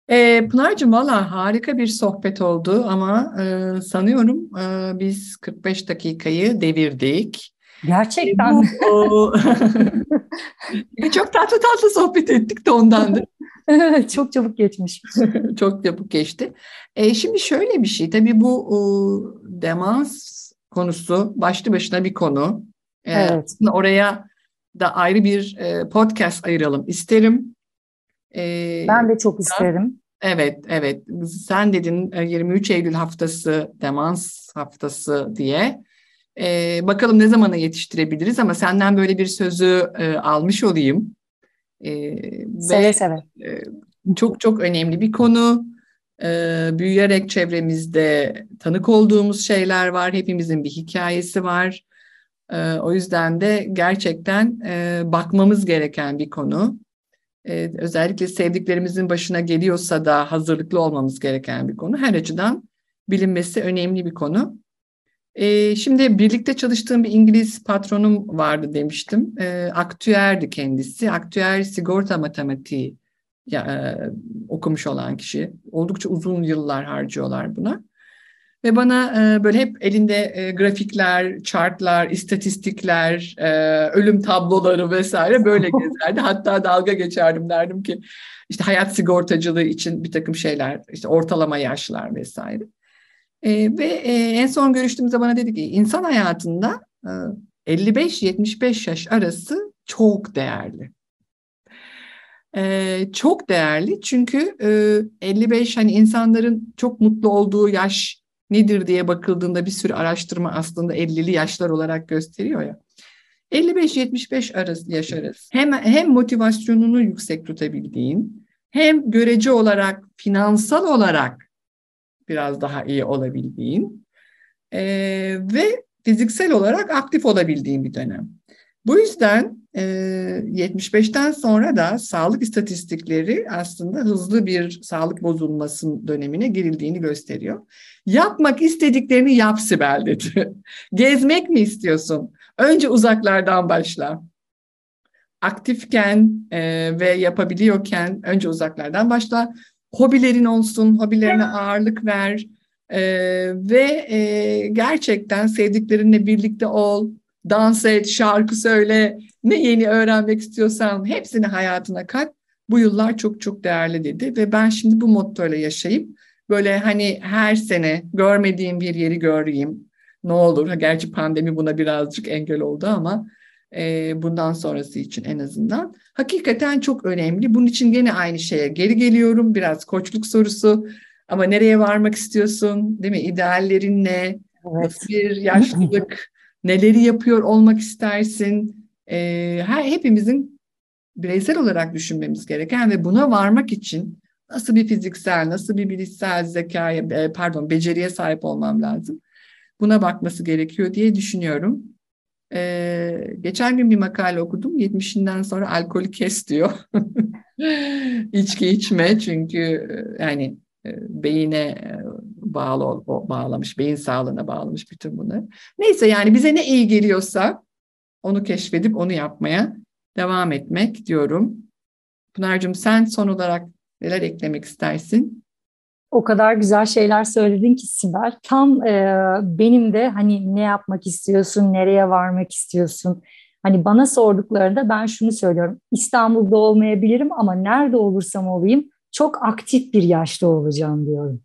E, Pınar'cığım valla harika bir sohbet oldu ama e, sanıyorum e, biz 45 dakikayı devirdik. Gerçekten mi? çok tatlı tatlı sohbet ettik de ondandır. çok çabuk geçmiş. çok çabuk geçti. E, şimdi şöyle bir şey tabii bu o, demans konusu başlı başına bir konu. E, evet. Oraya da ayrı bir e, podcast ayıralım isterim. Ee, ben de çok isterim. Evet, evet. Sen dedin 23 e, Eylül haftası, demans haftası diye. Ee, bakalım ne zamana yetiştirebiliriz ama senden böyle bir sözü e, almış olayım. Ee, seve seve. E, çok çok önemli bir konu. Ee, büyüyerek çevremizde tanık olduğumuz şeyler var. Hepimizin bir hikayesi var. Ee, o yüzden de gerçekten e, bakmamız gereken bir konu e, özellikle sevdiklerimizin başına geliyorsa da hazırlıklı olmamız gereken bir konu. Her açıdan bilinmesi önemli bir konu. E, şimdi birlikte çalıştığım bir İngiliz patronum vardı demiştim. E, aktüerdi kendisi. Aktüer sigorta matematiği ya, e, okumuş olan kişi. Oldukça uzun yıllar harcıyorlar buna. Ve bana e, böyle hep elinde e, grafikler, chartlar, istatistikler, e, ölüm tabloları vesaire böyle gezerdi. Hatta dalga geçerdim derdim ki işte hayat sigortacılığı için bir takım şeyler, işte ortalama yaşlar vesaire. E, ve e, en son görüştüğümüzde bana dedi ki insan hayatında e, 55-75 yaş arası çok değerli. Ee, çok değerli çünkü e, 55 hani insanların çok mutlu olduğu yaş nedir diye bakıldığında bir sürü araştırma aslında 50'li yaşlar olarak gösteriyor ya. 55-75 arası yaş arası. Hem, hem motivasyonunu yüksek tutabildiğin, hem görece olarak, finansal olarak biraz daha iyi olabildiğin e, ve fiziksel olarak aktif olabildiğin bir dönem. Bu yüzden e, 75'ten sonra da sağlık istatistikleri aslında hızlı bir sağlık bozulmasının dönemine girildiğini gösteriyor. Yapmak istediklerini yap Sibel dedi. Gezmek mi istiyorsun? Önce uzaklardan başla. Aktifken e, ve yapabiliyorken önce uzaklardan başla. Hobilerin olsun, hobilerine ağırlık ver. E, ve e, gerçekten sevdiklerinle birlikte ol dans et, şarkı söyle, ne yeni öğrenmek istiyorsan hepsini hayatına kat. Bu yıllar çok çok değerli dedi ve ben şimdi bu mottoyla yaşayıp böyle hani her sene görmediğim bir yeri göreyim. Ne olur. Gerçi pandemi buna birazcık engel oldu ama e, bundan sonrası için en azından. Hakikaten çok önemli. Bunun için gene aynı şeye geri geliyorum. Biraz koçluk sorusu. Ama nereye varmak istiyorsun? Değil mi? İdeallerin ne? Evet. Bir yaşlılık? neleri yapıyor olmak istersin? Ee, her hepimizin bireysel olarak düşünmemiz gereken ve buna varmak için nasıl bir fiziksel, nasıl bir bilişsel zekaya, e, pardon beceriye sahip olmam lazım. Buna bakması gerekiyor diye düşünüyorum. Ee, geçen gün bir makale okudum. 70'inden sonra alkolü kes diyor. İçki içme çünkü e, yani e, beyine e, bağlı bağlamış, beyin sağlığına bağlamış bütün bunları. Neyse yani bize ne iyi geliyorsa onu keşfedip onu yapmaya devam etmek diyorum. Pınar'cığım sen son olarak neler eklemek istersin? O kadar güzel şeyler söyledin ki Sibel. Tam e, benim de hani ne yapmak istiyorsun, nereye varmak istiyorsun? Hani bana sorduklarında ben şunu söylüyorum. İstanbul'da olmayabilirim ama nerede olursam olayım çok aktif bir yaşta olacağım diyorum.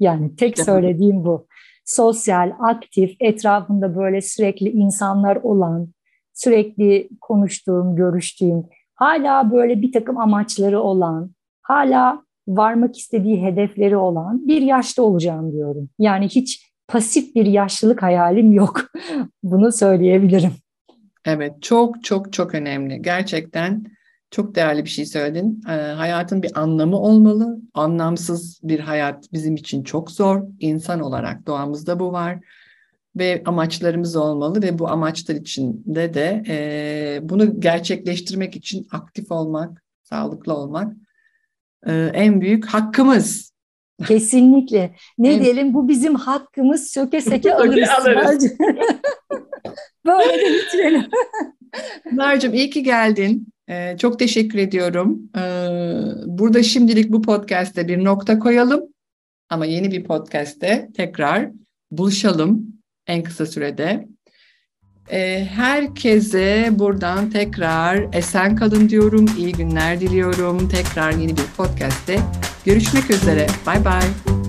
Yani tek söylediğim bu. Sosyal, aktif, etrafında böyle sürekli insanlar olan, sürekli konuştuğum, görüştüğüm, hala böyle bir takım amaçları olan, hala varmak istediği hedefleri olan bir yaşta olacağım diyorum. Yani hiç pasif bir yaşlılık hayalim yok. Bunu söyleyebilirim. Evet, çok çok çok önemli. Gerçekten çok değerli bir şey söyledin. E, hayatın bir anlamı olmalı. Anlamsız bir hayat bizim için çok zor. İnsan olarak doğamızda bu var. Ve amaçlarımız olmalı ve bu amaçlar içinde de e, bunu gerçekleştirmek için aktif olmak, sağlıklı olmak e, en büyük hakkımız. Kesinlikle. Ne en... diyelim bu bizim hakkımız söke seke alırız. alırız. Böyle de bitirelim. Pınar'cığım iyi ki geldin. Ee, çok teşekkür ediyorum. Ee, burada şimdilik bu podcast'te bir nokta koyalım. Ama yeni bir podcast'te tekrar buluşalım en kısa sürede. Ee, herkese buradan tekrar esen kalın diyorum. İyi günler diliyorum. Tekrar yeni bir podcast'te görüşmek üzere. Bye bye.